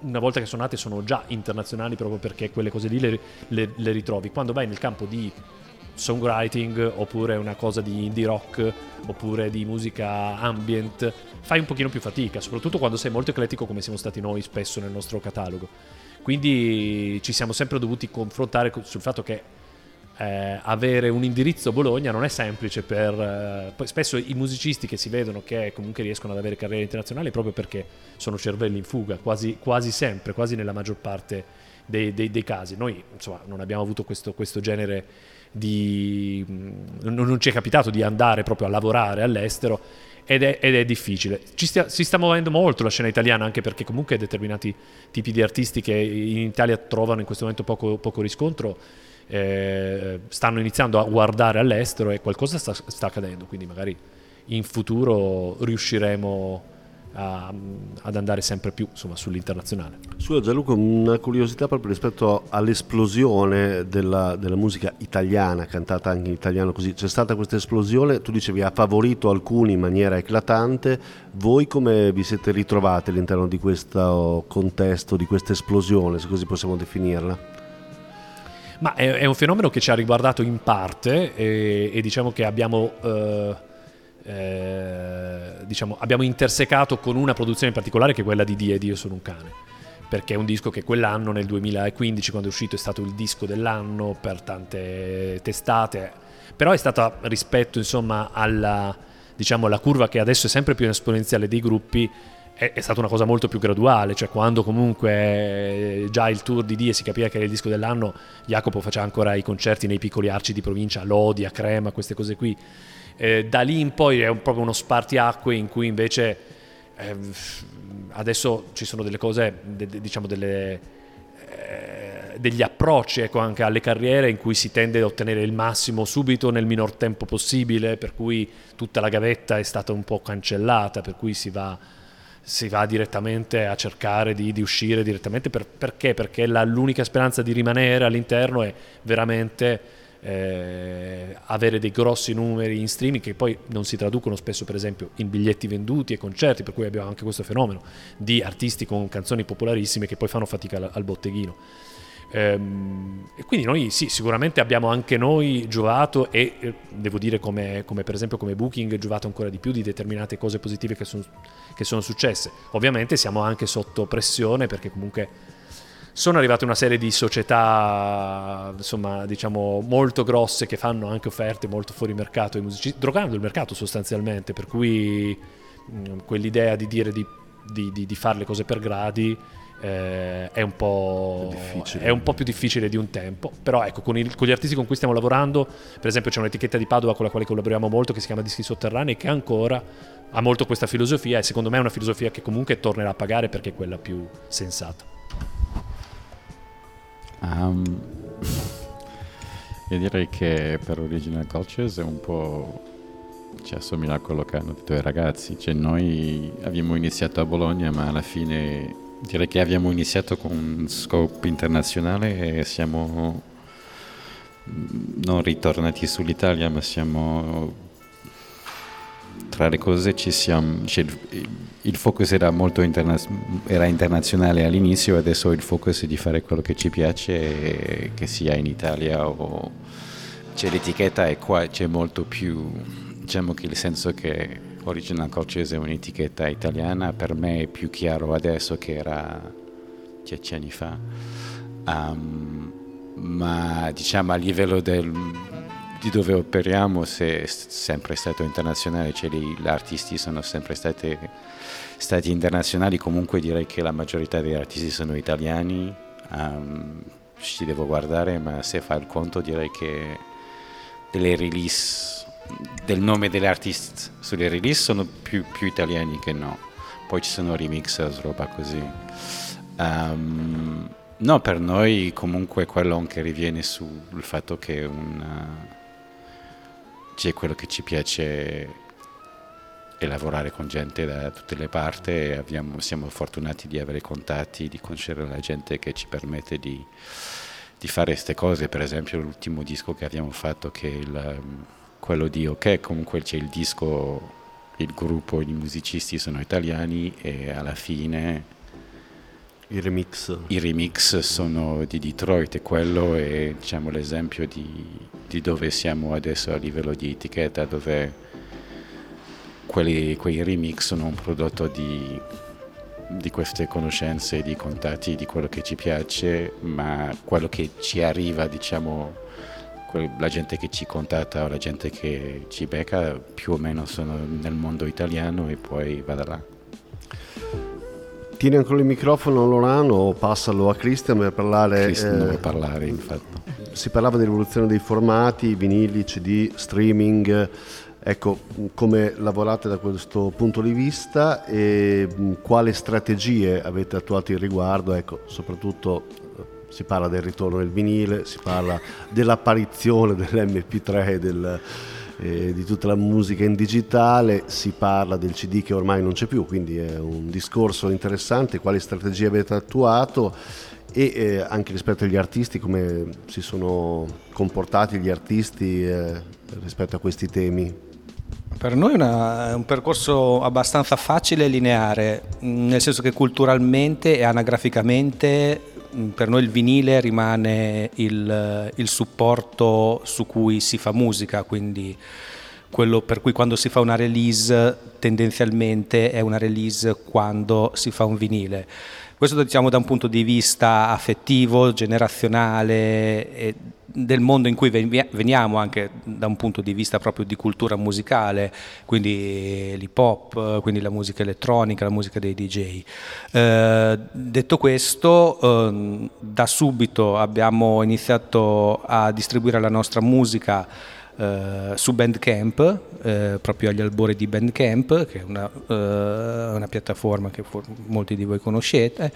una volta che sono nate sono già internazionali proprio perché quelle cose lì le, le, le, ritrovi. Quando vai nel campo di songwriting oppure una cosa di indie rock oppure di musica ambient fai un pochino più fatica, soprattutto quando sei molto eclettico come siamo stati noi spesso nel nostro catalogo. Quindi ci siamo sempre dovuti confrontare sul fatto che eh, avere un indirizzo Bologna non è semplice per... Eh, spesso i musicisti che si vedono che comunque riescono ad avere carriere internazionali proprio perché sono cervelli in fuga, quasi, quasi sempre, quasi nella maggior parte dei, dei, dei casi. Noi insomma non abbiamo avuto questo, questo genere di... Non, non, ci è capitato di andare proprio a lavorare all'estero ed è, ed è difficile. Stia, si sta muovendo molto la scena italiana anche perché comunque determinati tipi di artisti che in Italia trovano in questo momento poco, poco riscontro eh, stanno iniziando a guardare all'estero e qualcosa sta, sta accadendo, quindi magari in futuro riusciremo a, ad andare sempre più insomma, sull'internazionale. Scusa Gianluca, una curiosità proprio rispetto all'esplosione della, della, musica italiana, cantata anche in italiano così, c'è stata questa esplosione, tu dicevi ha favorito alcuni in maniera eclatante, voi come vi siete ritrovati all'interno di questo contesto, di questa esplosione, se così possiamo definirla? Ma è, è, un fenomeno che ci ha riguardato in parte e, e diciamo che abbiamo, eh, eh, diciamo, abbiamo intersecato con una produzione in particolare che è quella di Die Dio sono un cane. Perché è un disco che quell'anno, nel 2015, quando è uscito, è stato il disco dell'anno per tante testate, però è stata rispetto insomma alla, diciamo, alla curva che adesso è sempre più esponenziale dei gruppi, è, è, stata una cosa molto più graduale, cioè quando comunque già il tour di Die si capiva che era il disco dell'anno, Jacopo faceva ancora i concerti nei piccoli arci di provincia, Lodi, a Crema, queste cose qui. Eh, da lì in poi è un, proprio uno spartiacque in cui invece eh, adesso ci sono delle cose, de, de, diciamo delle, eh, degli approcci ecco, anche alle carriere in cui si tende ad ottenere il massimo subito nel minor tempo possibile, per cui tutta la gavetta è stata un po' cancellata, per cui si va si va direttamente a cercare di, di uscire direttamente per, perché? Perché la, l'unica speranza di rimanere all'interno è veramente eh, avere dei grossi numeri in streaming che poi non si traducono spesso per esempio in biglietti venduti e concerti, per cui abbiamo anche questo fenomeno di artisti con canzoni popolarissime che poi fanno fatica al, al botteghino. Ehm, e quindi noi sì, sicuramente abbiamo anche noi giovato e eh, devo dire come, come, per esempio come Booking giovato ancora di più di determinate cose positive che, son, che sono successe. Ovviamente siamo anche sotto pressione perché comunque sono arrivate una serie di società insomma diciamo molto grosse che fanno anche offerte molto fuori mercato ai musicisti drogando il mercato sostanzialmente per cui mh, quell'idea di dire di, di, di, di fare le cose per gradi eh, è, un è, un po', più difficile di un tempo, però ecco, con, il, con, gli artisti con cui stiamo lavorando, per esempio c'è un'etichetta di Padova con la quale collaboriamo molto che si chiama Dischi Sotterranei che ancora ha molto questa filosofia e secondo me è una filosofia che comunque tornerà a pagare perché è quella più sensata. Um, io direi che per Original Cultures è un po' ci assomiglia a quello che hanno detto i ragazzi, cioè noi abbiamo iniziato a Bologna ma alla fine Direi che abbiamo iniziato con un scope internazionale e siamo non ritornati sull'Italia, ma siamo tra le cose ci siamo, cioè il, focus era molto interna, era internazionale all'inizio, adesso il focus è di fare quello che ci piace, che sia in Italia o cioè, l'etichetta è qua, c'è molto più, diciamo che il senso che Original Cultures è un'etichetta italiana, per me è più chiaro adesso che era dieci anni fa, um, ma diciamo a livello del, di dove operiamo è sempre stato internazionale, cioè gli artisti sono sempre state, stati internazionali, comunque direi che la maggiorità degli artisti sono italiani, um, ci devo guardare, ma se fa il conto direi che delle release del nome dell'artista sulle release sono più, più, italiani che no. Poi ci sono remixers, roba così. Um, no, per noi comunque quello anche riviene sul fatto che c'è quello che ci piace è lavorare con gente da tutte le parti abbiamo, siamo fortunati di avere contatti, di conoscere la gente che ci permette di, di fare queste cose. Per esempio l'ultimo disco che abbiamo fatto che è il quello di ok, comunque c'è il disco, il gruppo, i musicisti sono italiani e alla fine i remix. I remix sono di Detroit e quello è diciamo, l'esempio di, di, dove siamo adesso a livello di etichetta, dove quelli, quei remix sono un prodotto di, di queste conoscenze, di contatti, di quello che ci piace, ma quello che ci arriva, diciamo, la gente che ci contatta o la gente che ci becca più o meno sono nel mondo italiano e poi va da là. Tieni ancora il microfono Lorano o passalo a Christian per parlare. Christian eh, deve parlare, infatti. Si parlava dell'evoluzione dei formati, vinili, CD, streaming. Ecco, come lavorate da questo punto di vista e quali strategie avete attuato in riguardo, ecco, soprattutto si parla del ritorno del vinile, si parla dell'apparizione dell'MP3 del, eh, di tutta la musica in digitale, si parla del CD che ormai non c'è più, quindi è un discorso interessante, quali strategie avete attuato e eh, anche rispetto agli artisti, come si sono comportati gli artisti eh, rispetto a questi temi. Per noi una, è un percorso abbastanza facile e lineare, nel senso che culturalmente e anagraficamente Mm, per noi il vinile rimane il, il, supporto su cui si fa musica, quindi quello per cui quando si fa una release tendenzialmente è una release quando si fa un vinile. Questo diciamo da un punto di vista affettivo, generazionale del mondo in cui veniamo anche da un punto di vista proprio di cultura musicale, quindi l'hip hop, quindi la musica elettronica, la musica dei DJ. Eh, detto questo, eh, da subito abbiamo iniziato a distribuire la nostra musica eh, su Bandcamp, eh, proprio agli albori di Bandcamp, che è una, eh, una piattaforma che for- molti di voi conoscete,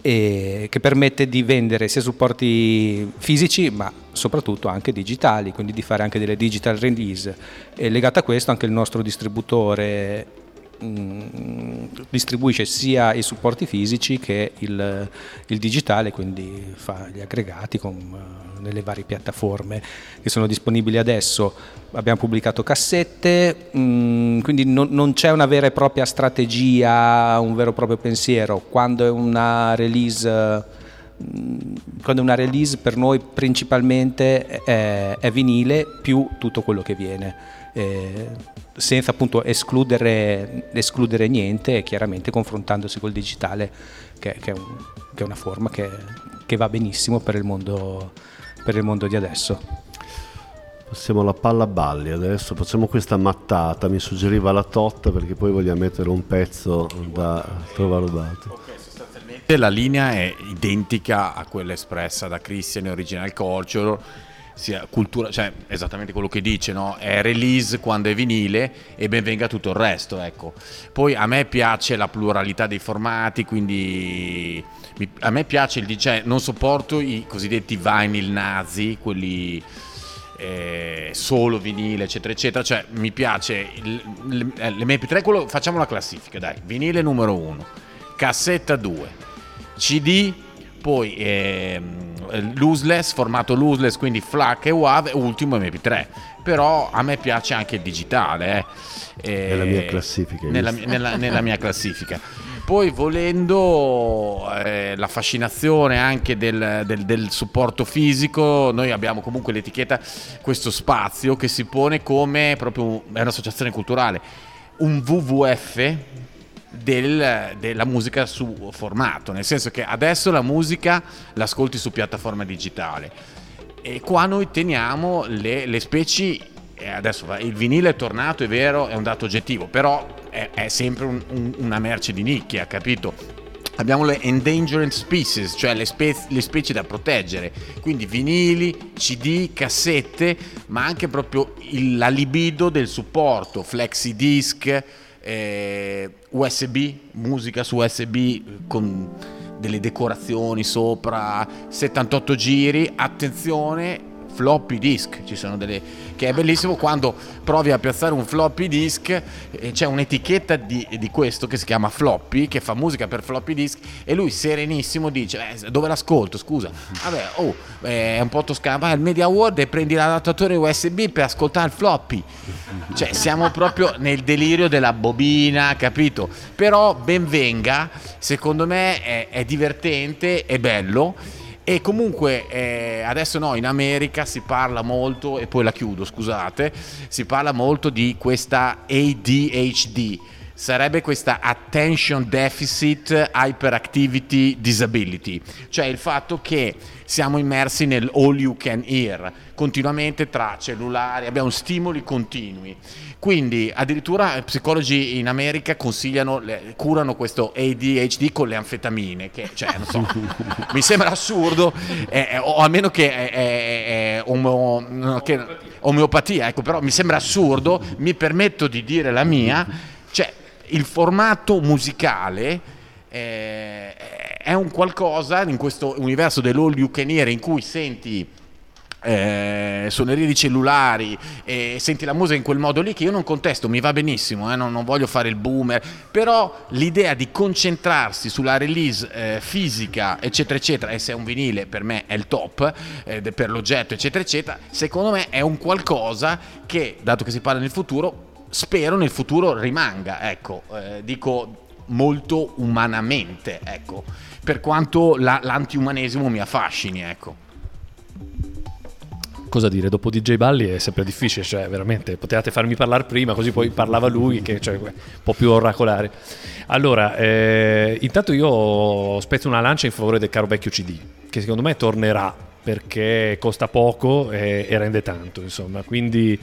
e che permette di vendere sia supporti fisici ma soprattutto anche digitali, quindi di fare anche delle digital release. E legato a questo anche il nostro distributore distribuisce sia i supporti fisici che il, il, digitale, quindi fa gli aggregati con, uh, nelle varie piattaforme che sono disponibili adesso. Abbiamo pubblicato cassette, mm, quindi non, non, c'è una vera e propria strategia, un vero e proprio pensiero. Quando è una release mm, quando è una release per noi principalmente è, è vinile più tutto quello che viene. Eh, senza appunto escludere, escludere, niente e chiaramente confrontandosi col digitale che, che, è, un, che è, una forma che, che, va benissimo per il, mondo, per il mondo di adesso. Passiamo alla palla balli adesso, facciamo questa mattata, mi suggeriva la Totta perché poi vogliamo mettere un pezzo da trovare rubato. La linea è identica a quella espressa da Christian e Original Culture sia cultura, cioè esattamente quello che dice, no? è release quando è vinile e ben venga tutto il resto. Ecco. Poi a me piace la pluralità dei formati, quindi a me piace il DJ, non sopporto i cosiddetti vinyl nazi, quelli eh, solo vinile, eccetera, eccetera. Cioè mi piace l'MP3, quello, facciamo la classifica, dai, vinile numero 1, cassetta 2, CD, poi... Eh, looseless, formato looseless, quindi FLAC e WAV, e ultimo MP3. Però a me piace anche il digitale. Eh. Nella mia classifica. Nella, nella, nella mia classifica. Poi volendo eh, la fascinazione anche del, del, del, supporto fisico, noi abbiamo comunque l'etichetta, questo spazio che si pone come proprio, è un'associazione culturale, un WWF del, della musica su formato, nel senso che adesso la musica l'ascolti su piattaforma digitale e qua noi teniamo le, le specie, adesso il vinile è tornato, è vero, è un dato oggettivo, però è, è sempre un, un, una merce di nicchia, capito? Abbiamo le endangered species, cioè le, spe- le, specie da proteggere, quindi vinili, CD, cassette, ma anche proprio il, la libido del supporto, flexi disc, eh, USB, musica su USB con delle decorazioni sopra, 78 giri, attenzione floppy disk, ci sono delle che è bellissimo quando provi a piazzare un floppy disk e c'è un'etichetta di, di, questo che si chiama floppy che fa musica per floppy disk e lui serenissimo dice eh, dove l'ascolto? Scusa. Vabbè oh è un po' toscano vai al Media World e prendi l'adattatore USB per ascoltare il floppy. Cioè siamo proprio nel delirio della bobina capito? Però ben venga secondo me è, è divertente è bello e comunque eh, adesso no, in America si parla molto, e poi la chiudo, scusate, si parla molto di questa ADHD, sarebbe questa Attention Deficit Hyperactivity Disability, cioè il fatto che siamo immersi nel all you can hear, continuamente tra cellulari, abbiamo stimoli continui. Quindi addirittura psicologi in America consigliano, curano questo ADHD con le anfetamine, che cioè, non so, mi sembra assurdo, eh, o almeno che è, è, è omo, che, omeopatia, ecco, però mi sembra assurdo, mi permetto di dire la mia, cioè il formato musicale eh, è un qualcosa in questo universo dell'all you can hear in cui senti eh, suonerie di cellulari e senti la musica in quel modo lì che io non contesto, mi va benissimo, eh, non, non, voglio fare il boomer, però l'idea di concentrarsi sulla release eh, fisica, eccetera, eccetera, e se è un vinile per me è il top, eh, per l'oggetto, eccetera, eccetera, secondo me è un qualcosa che, dato che si parla nel futuro, spero nel futuro rimanga, ecco, eh, dico molto umanamente, ecco, per quanto la, l'antiumanesimo mi affascini, ecco. cosa dire? Dopo DJ Balli è sempre difficile, cioè veramente potevate farmi parlare prima, così poi parlava lui, che cioè, un po' più oracolare. Allora, eh, intanto io spezzo una lancia in favore del caro vecchio CD, che secondo me tornerà perché costa poco e, e rende tanto, insomma, quindi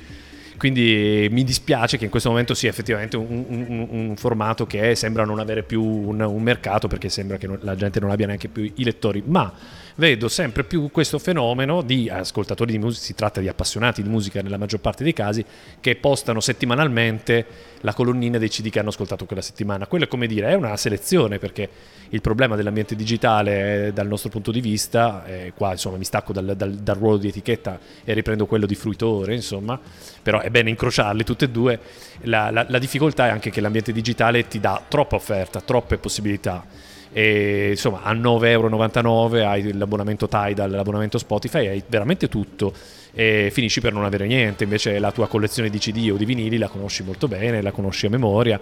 quindi mi dispiace che in questo momento sia effettivamente un, un, un formato che sembra non avere più un, un mercato perché sembra che non, la gente non abbia neanche più i lettori, ma vedo sempre più questo fenomeno di ascoltatori di musica, si tratta di appassionati di musica nella maggior parte dei casi, che postano settimanalmente la colonnina dei CD che hanno ascoltato quella settimana. Quello è come dire, è una selezione perché il problema dell'ambiente digitale dal nostro punto di vista, eh, qua insomma mi stacco dal, dal, dal, ruolo di etichetta e riprendo quello di fruitore, insomma, però è bene incrociarli tutte e due, la, la, la difficoltà è anche che l'ambiente digitale ti dà troppa offerta, troppe possibilità e insomma a 9,99 euro hai l'abbonamento Tidal, l'abbonamento Spotify, hai veramente tutto e finisci per non avere niente, invece la tua collezione di CD o di vinili la conosci molto bene, la conosci a memoria.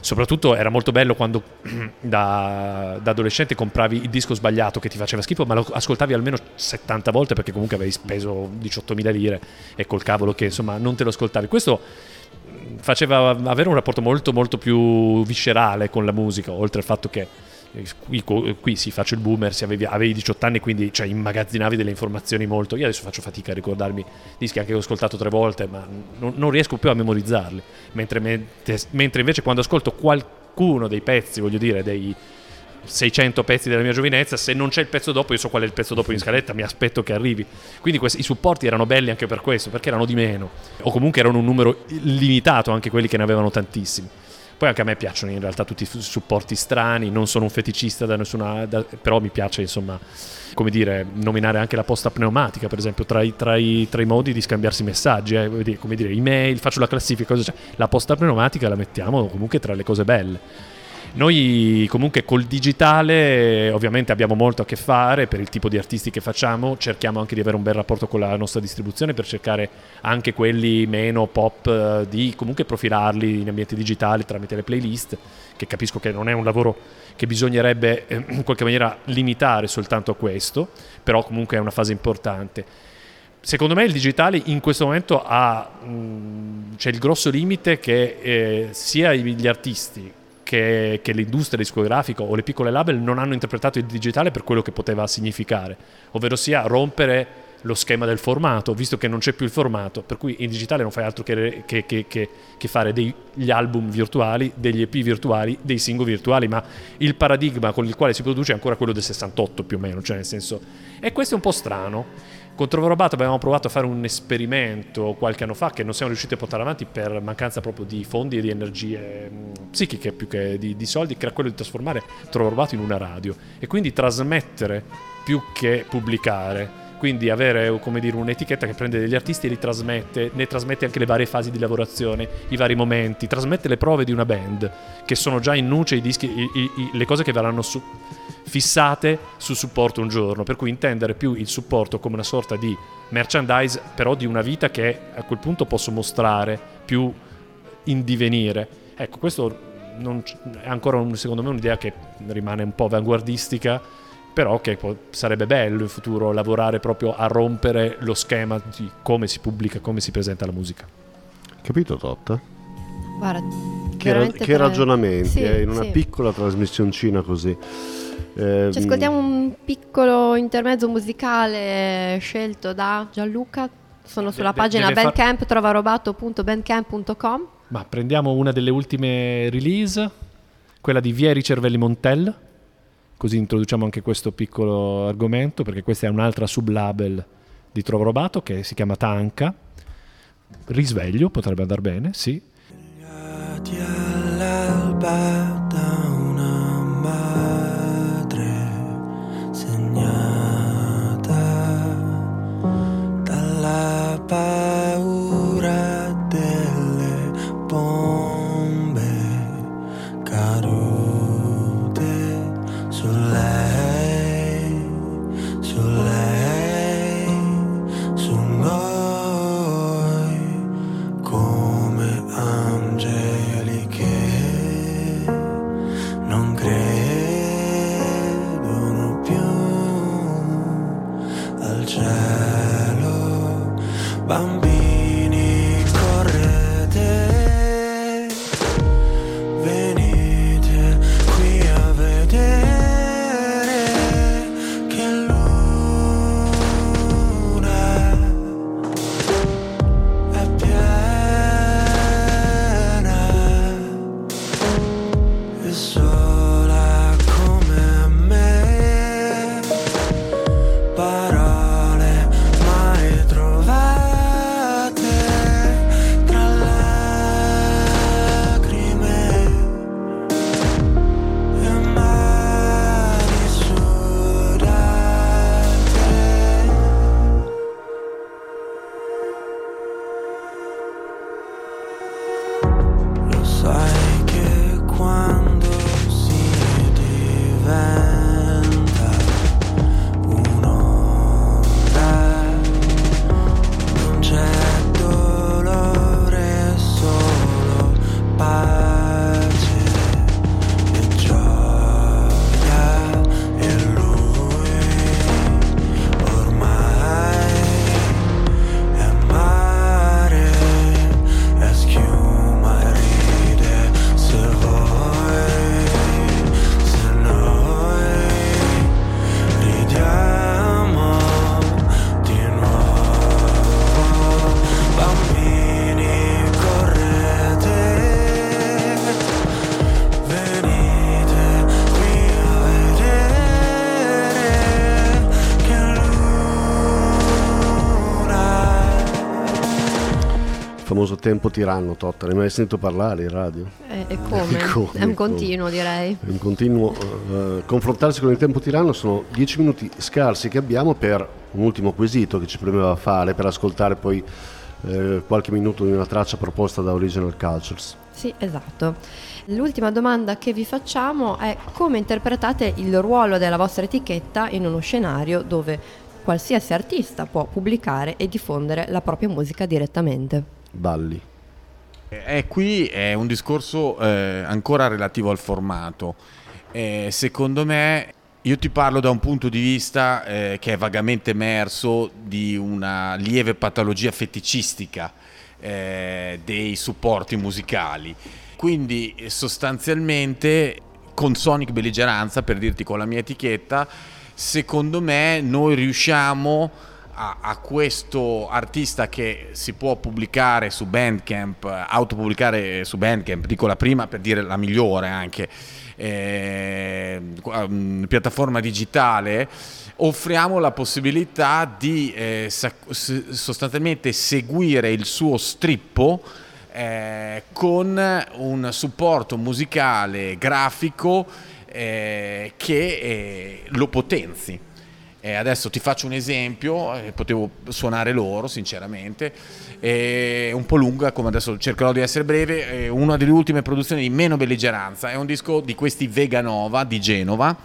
Soprattutto era molto bello quando da, da, adolescente compravi il disco sbagliato che ti faceva schifo, ma lo ascoltavi almeno 70 volte perché comunque avevi speso 18.000 lire e col cavolo che insomma non te lo ascoltavi. Questo faceva avere un rapporto molto molto più viscerale con la musica, oltre al fatto che Qui, qui sì, faccio il boomer, se avevi, avevi 18 anni, quindi cioè, immagazzinavi delle informazioni molto. Io adesso faccio fatica a ricordarmi dischi anche che ho ascoltato tre volte, ma non, non riesco più a memorizzarli. Mentre, mentre, invece quando ascolto qualcuno dei pezzi, voglio dire, dei 600 pezzi della mia giovinezza, se non c'è il pezzo dopo, io so qual è il pezzo dopo in scaletta, mi aspetto che arrivi. Quindi questi, i supporti erano belli anche per questo, perché erano di meno, o comunque erano un numero limitato, anche quelli che ne avevano tantissimi. Poi anche a me piacciono in realtà tutti i supporti strani, non sono un feticista da nessuna, da, però mi piace insomma, come dire, nominare anche la posta pneumatica, per esempio, tra i, tra i, tra i modi di scambiarsi messaggi, eh, come dire, email, faccio la classifica, cosa c'è. La posta pneumatica la mettiamo comunque tra le cose belle. Noi comunque col digitale ovviamente abbiamo molto a che fare per il tipo di artisti che facciamo, cerchiamo anche di avere un bel rapporto con la nostra distribuzione per cercare anche quelli meno pop eh, di comunque profilarli in ambienti digitali tramite le playlist, che capisco che non è un lavoro che bisognerebbe eh, in qualche maniera limitare soltanto a questo, però comunque è una fase importante. Secondo me il digitale in questo momento ha mh, c'è il grosso limite che eh, sia gli artisti che, che, l'industria discografica o le piccole label non hanno interpretato il digitale per quello che poteva significare, ovvero sia rompere lo schema del formato, visto che non c'è più il formato, per cui in digitale non fai altro che, che, che, fare degli album virtuali, degli EP virtuali, dei singoli virtuali, ma il paradigma con il quale si produce è ancora quello del 68 più o meno, cioè nel senso... E questo è un po' strano con Trovarobato avevamo provato a fare un esperimento qualche anno fa che non siamo riusciti a portare avanti per mancanza proprio di fondi e di energie psichiche più che di, di soldi, che era quello di trasformare Trovarobato in una radio e quindi trasmettere più che pubblicare quindi avere come dire, un'etichetta che prende degli artisti e li trasmette, ne trasmette anche le varie fasi di lavorazione, i vari momenti, trasmette le prove di una band, che sono già in nuce i dischi, i, i, le cose che verranno su, fissate sul supporto un giorno, per cui intendere più il supporto come una sorta di merchandise, però di una vita che a quel punto posso mostrare più in divenire. Ecco, questo non, è ancora un, secondo me un'idea che rimane un po' avanguardistica, però che sarebbe bello in futuro lavorare proprio a rompere lo schema di come si pubblica, come si presenta la musica. Capito Totta? Guarda, che, ra- che ragionamenti sì, eh, in una sì. piccola trasmissioncina così. Eh, Ci ascoltiamo un piccolo intermezzo musicale scelto da Gianluca. Sono sulla de- pagina bandcamp, far... trovarobato.bandcamp.com. Ma prendiamo una delle ultime release, quella di Vieri Cervelli Montel, così introduciamo anche questo piccolo argomento, perché questa è un'altra sublabel di Trovarobato che si chiama Tanca. Risveglio, potrebbe andare bene, sì. All'alba tempo tiranno, Totta, ne hai mai sentito parlare in radio? E, e come? come? È un continuo direi. È un continuo. eh, confrontarsi con il tempo tiranno sono dieci minuti scarsi che abbiamo per un ultimo quesito che ci premeva fare, per ascoltare poi eh, qualche minuto di una traccia proposta da Original Cultures. Sì, esatto. L'ultima domanda che vi facciamo è come interpretate il ruolo della vostra etichetta in uno scenario dove qualsiasi artista può pubblicare e diffondere la propria musica direttamente. Balli. Eh, qui è un discorso eh, ancora relativo al formato. Eh, secondo me, io ti parlo da un punto di vista eh, che è vagamente emerso di una lieve patologia feticistica eh, dei supporti musicali. Quindi eh, sostanzialmente con Sonic Belligeranza, per dirti con la mia etichetta, secondo me noi riusciamo a, a questo artista che si può pubblicare su Bandcamp, autopubblicare su Bandcamp, dico la prima per dire la migliore anche, eh, um, piattaforma digitale, offriamo la possibilità di eh, sostanzialmente seguire il suo strippo eh, con un supporto musicale, grafico eh, che eh, lo potenzi. Eh, adesso ti faccio un esempio, eh, potevo suonare loro sinceramente, è un po' lunga come adesso cercherò di essere breve, è una delle ultime produzioni di Meno Belligeranza, è un disco di questi Veganova di Genova,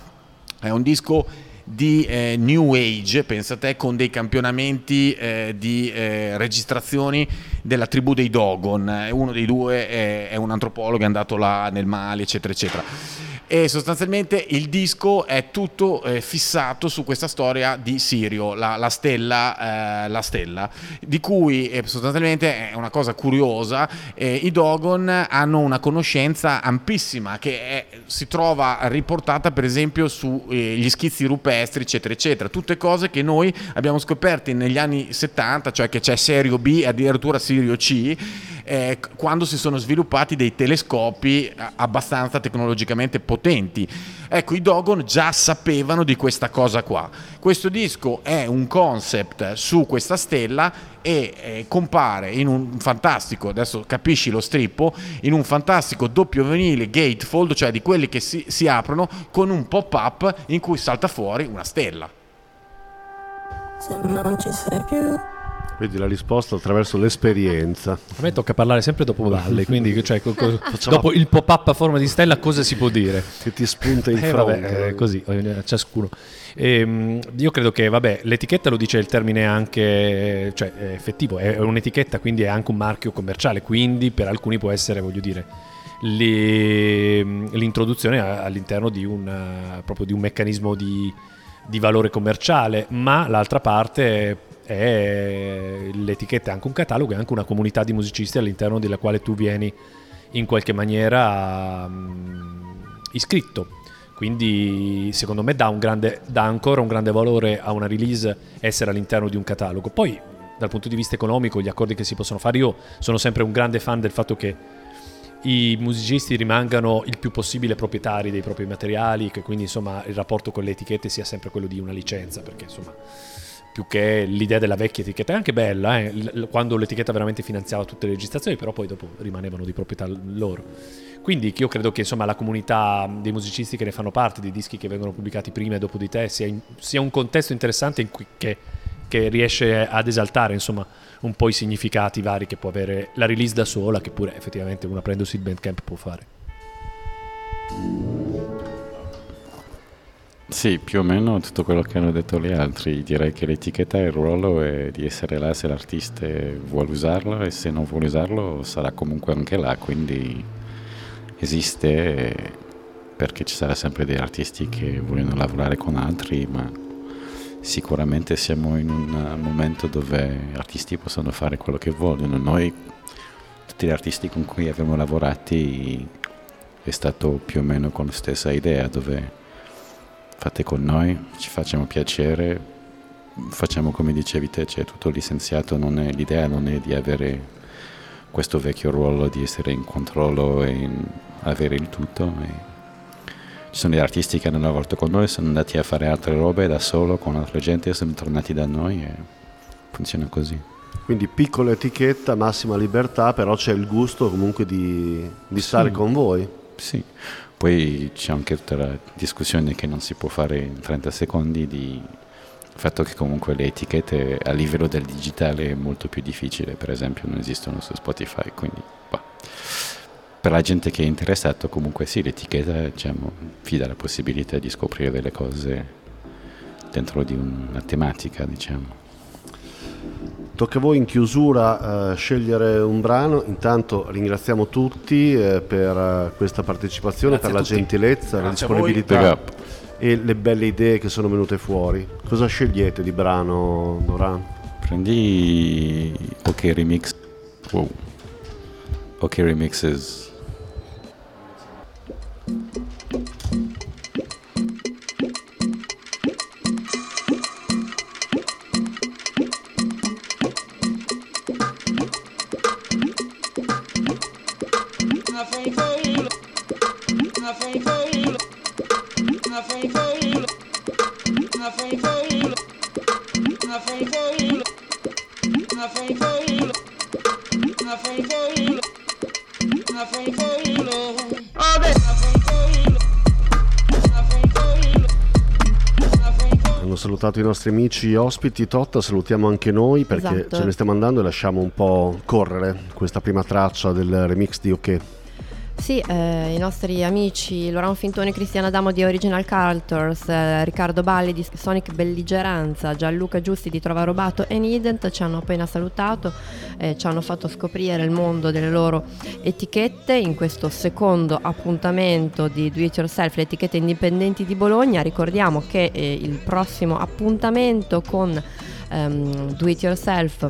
è un disco di eh, New Age, pensa te, con dei campionamenti eh, di eh, registrazioni della tribù dei Dogon. Uno dei due è, è un antropologo, è andato là nel Mali, eccetera, eccetera e sostanzialmente il disco è tutto eh, fissato su questa storia di Sirio, la, la, stella, eh, la stella, di cui eh, sostanzialmente è una cosa curiosa, eh, i Dogon hanno una conoscenza ampissima che è, si trova riportata per esempio sugli schizzi rupestri, eccetera, eccetera, tutte cose che noi abbiamo scoperto negli anni 70, cioè che c'è Serio B e addirittura Sirio C, eh, quando si sono sviluppati dei telescopi eh, abbastanza tecnologicamente potenti. Ecco, i Dogon già sapevano di questa cosa qua. Questo disco è un concept su questa stella e eh, compare in un fantastico, adesso capisci lo strippo, in un fantastico doppio vinile gatefold, cioè di quelli che si, si aprono con un pop-up in cui salta fuori una stella. Se non ci sei più Vedi la risposta attraverso l'esperienza. A me tocca parlare sempre dopo Valle, quindi cioè, co- co- dopo il pop-up a forma di stella cosa si può dire? Che ti spunta in eh, fronte. Vabbè, eh, così, ciascuno. E, ehm, io credo che, vabbè, l'etichetta lo dice il termine anche, cioè è effettivo, è un'etichetta, quindi è anche un marchio commerciale, quindi per alcuni può essere, voglio dire, l'introduzione all'interno di un, proprio di un meccanismo di, di valore commerciale, ma l'altra parte è l'etichetta è anche un catalogo, è anche una comunità di musicisti all'interno della quale tu vieni in qualche maniera iscritto. Quindi secondo me dà, grande, dà, ancora un grande valore a una release essere all'interno di un catalogo. Poi dal punto di vista economico, gli accordi che si possono fare, io sono sempre un grande fan del fatto che i musicisti rimangano il più possibile proprietari dei propri materiali, che quindi insomma il rapporto con le etichette sia sempre quello di una licenza, perché insomma più che l'idea della vecchia etichetta. È anche bella, eh, quando l'etichetta veramente finanziava tutte le registrazioni, però poi dopo rimanevano di proprietà loro. Quindi io credo che insomma, la comunità dei musicisti che ne fanno parte, dei dischi che vengono pubblicati prima e dopo di te, sia, in, sia un contesto interessante in cui, che, che, riesce ad esaltare insomma, un po' i significati vari che può avere la release da sola, che pure effettivamente una prendosi il bandcamp può fare. Sì, più o meno tutto quello che hanno detto gli altri. Direi che l'etichetta e il ruolo è di essere là se l'artista vuole usarlo e se non vuole usarlo sarà comunque anche là, quindi esiste perché ci sarà sempre degli artisti che vogliono lavorare con altri, ma sicuramente siamo in un momento dove gli artisti possono fare quello che vogliono. Noi, tutti gli artisti con cui abbiamo lavorato, è stato più o meno con la stessa idea, dove fate con noi, ci facciamo piacere, facciamo come dicevi te, cioè tutto licenziato, non è, l'idea non è di avere questo vecchio ruolo di essere in controllo e in avere il tutto. E ci sono degli artisti che hanno lavorato con noi, sono andati a fare altre robe da solo con altra gente, sono tornati da noi e funziona così. Quindi piccola etichetta, massima libertà, però c'è il gusto comunque di, di stare Sì. con voi. Sì, poi c'è anche tutta la discussione che non si può fare in 30 secondi di fatto che comunque le etichette a livello del digitale è molto più difficile, per esempio non esistono su Spotify, quindi bah. per la gente che è interessato comunque sì, l'etichetta diciamo, vi la possibilità di scoprire delle cose dentro di una tematica, diciamo. Tocca a voi in chiusura eh, scegliere un brano. Intanto ringraziamo tutti eh, per eh, questa partecipazione, Grazie per la tutti. gentilezza, la Grazie a voi. disponibilità e le belle idee che sono venute fuori. Cosa scegliete di brano, Doran? Prendi OK Remix. Wow. OK Remixes. Salutato i nostri amici ospiti Totta, salutiamo anche noi perché Esatto. ce ne stiamo andando e lasciamo un po' correre questa prima traccia del remix di OK. Sì, eh, i nostri amici Laurent Fintoni e Cristiana Adamo di Original Cultures, eh, Riccardo Balli di Sonic Belligeranza, Gianluca Giusti di Trova Robato e Nident ci hanno appena salutato e ci hanno fatto scoprire il mondo delle loro etichette in questo secondo appuntamento di Do It Yourself, le etichette indipendenti di Bologna. Ricordiamo che eh, il prossimo appuntamento con ehm, Do It Yourself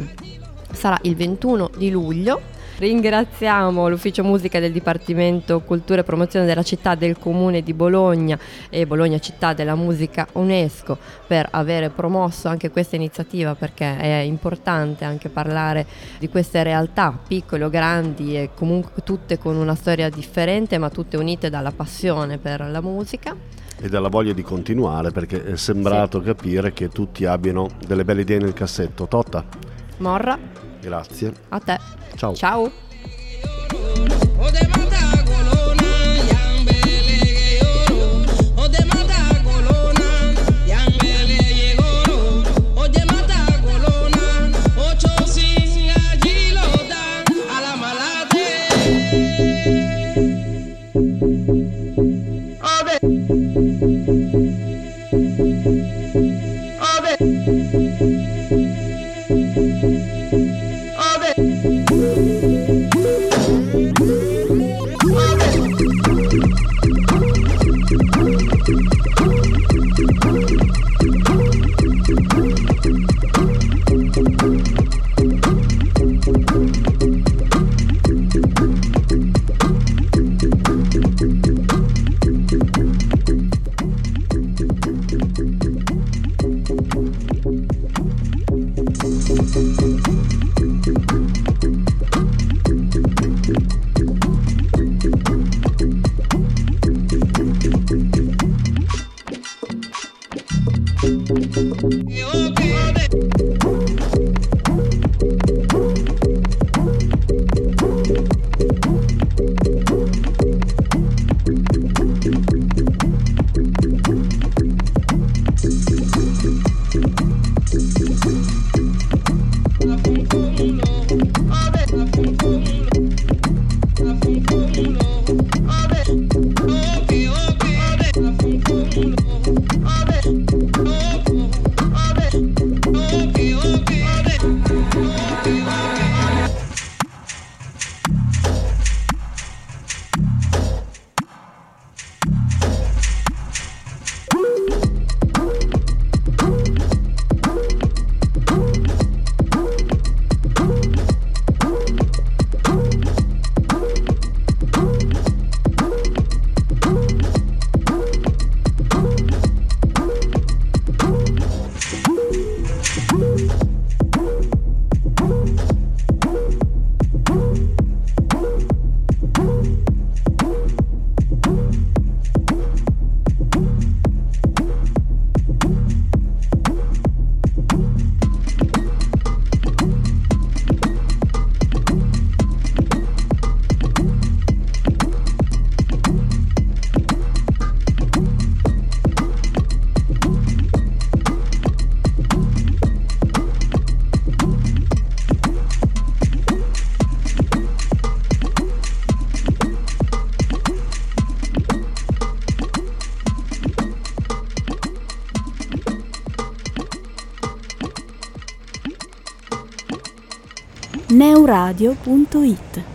sarà il 21 di luglio. Ringraziamo l'ufficio musica del Dipartimento Cultura e Promozione della città del Comune di Bologna e Bologna Città della Musica UNESCO per aver promosso anche questa iniziativa perché è importante anche parlare di queste realtà piccole o grandi e comunque tutte con una storia differente ma tutte unite dalla passione per la musica. E dalla voglia di continuare perché è sembrato capire che tutti abbiano delle belle idee nel cassetto. Totta, Morra, grazie. a te. Ciao. Ciao. Hey, okay. neuradio.it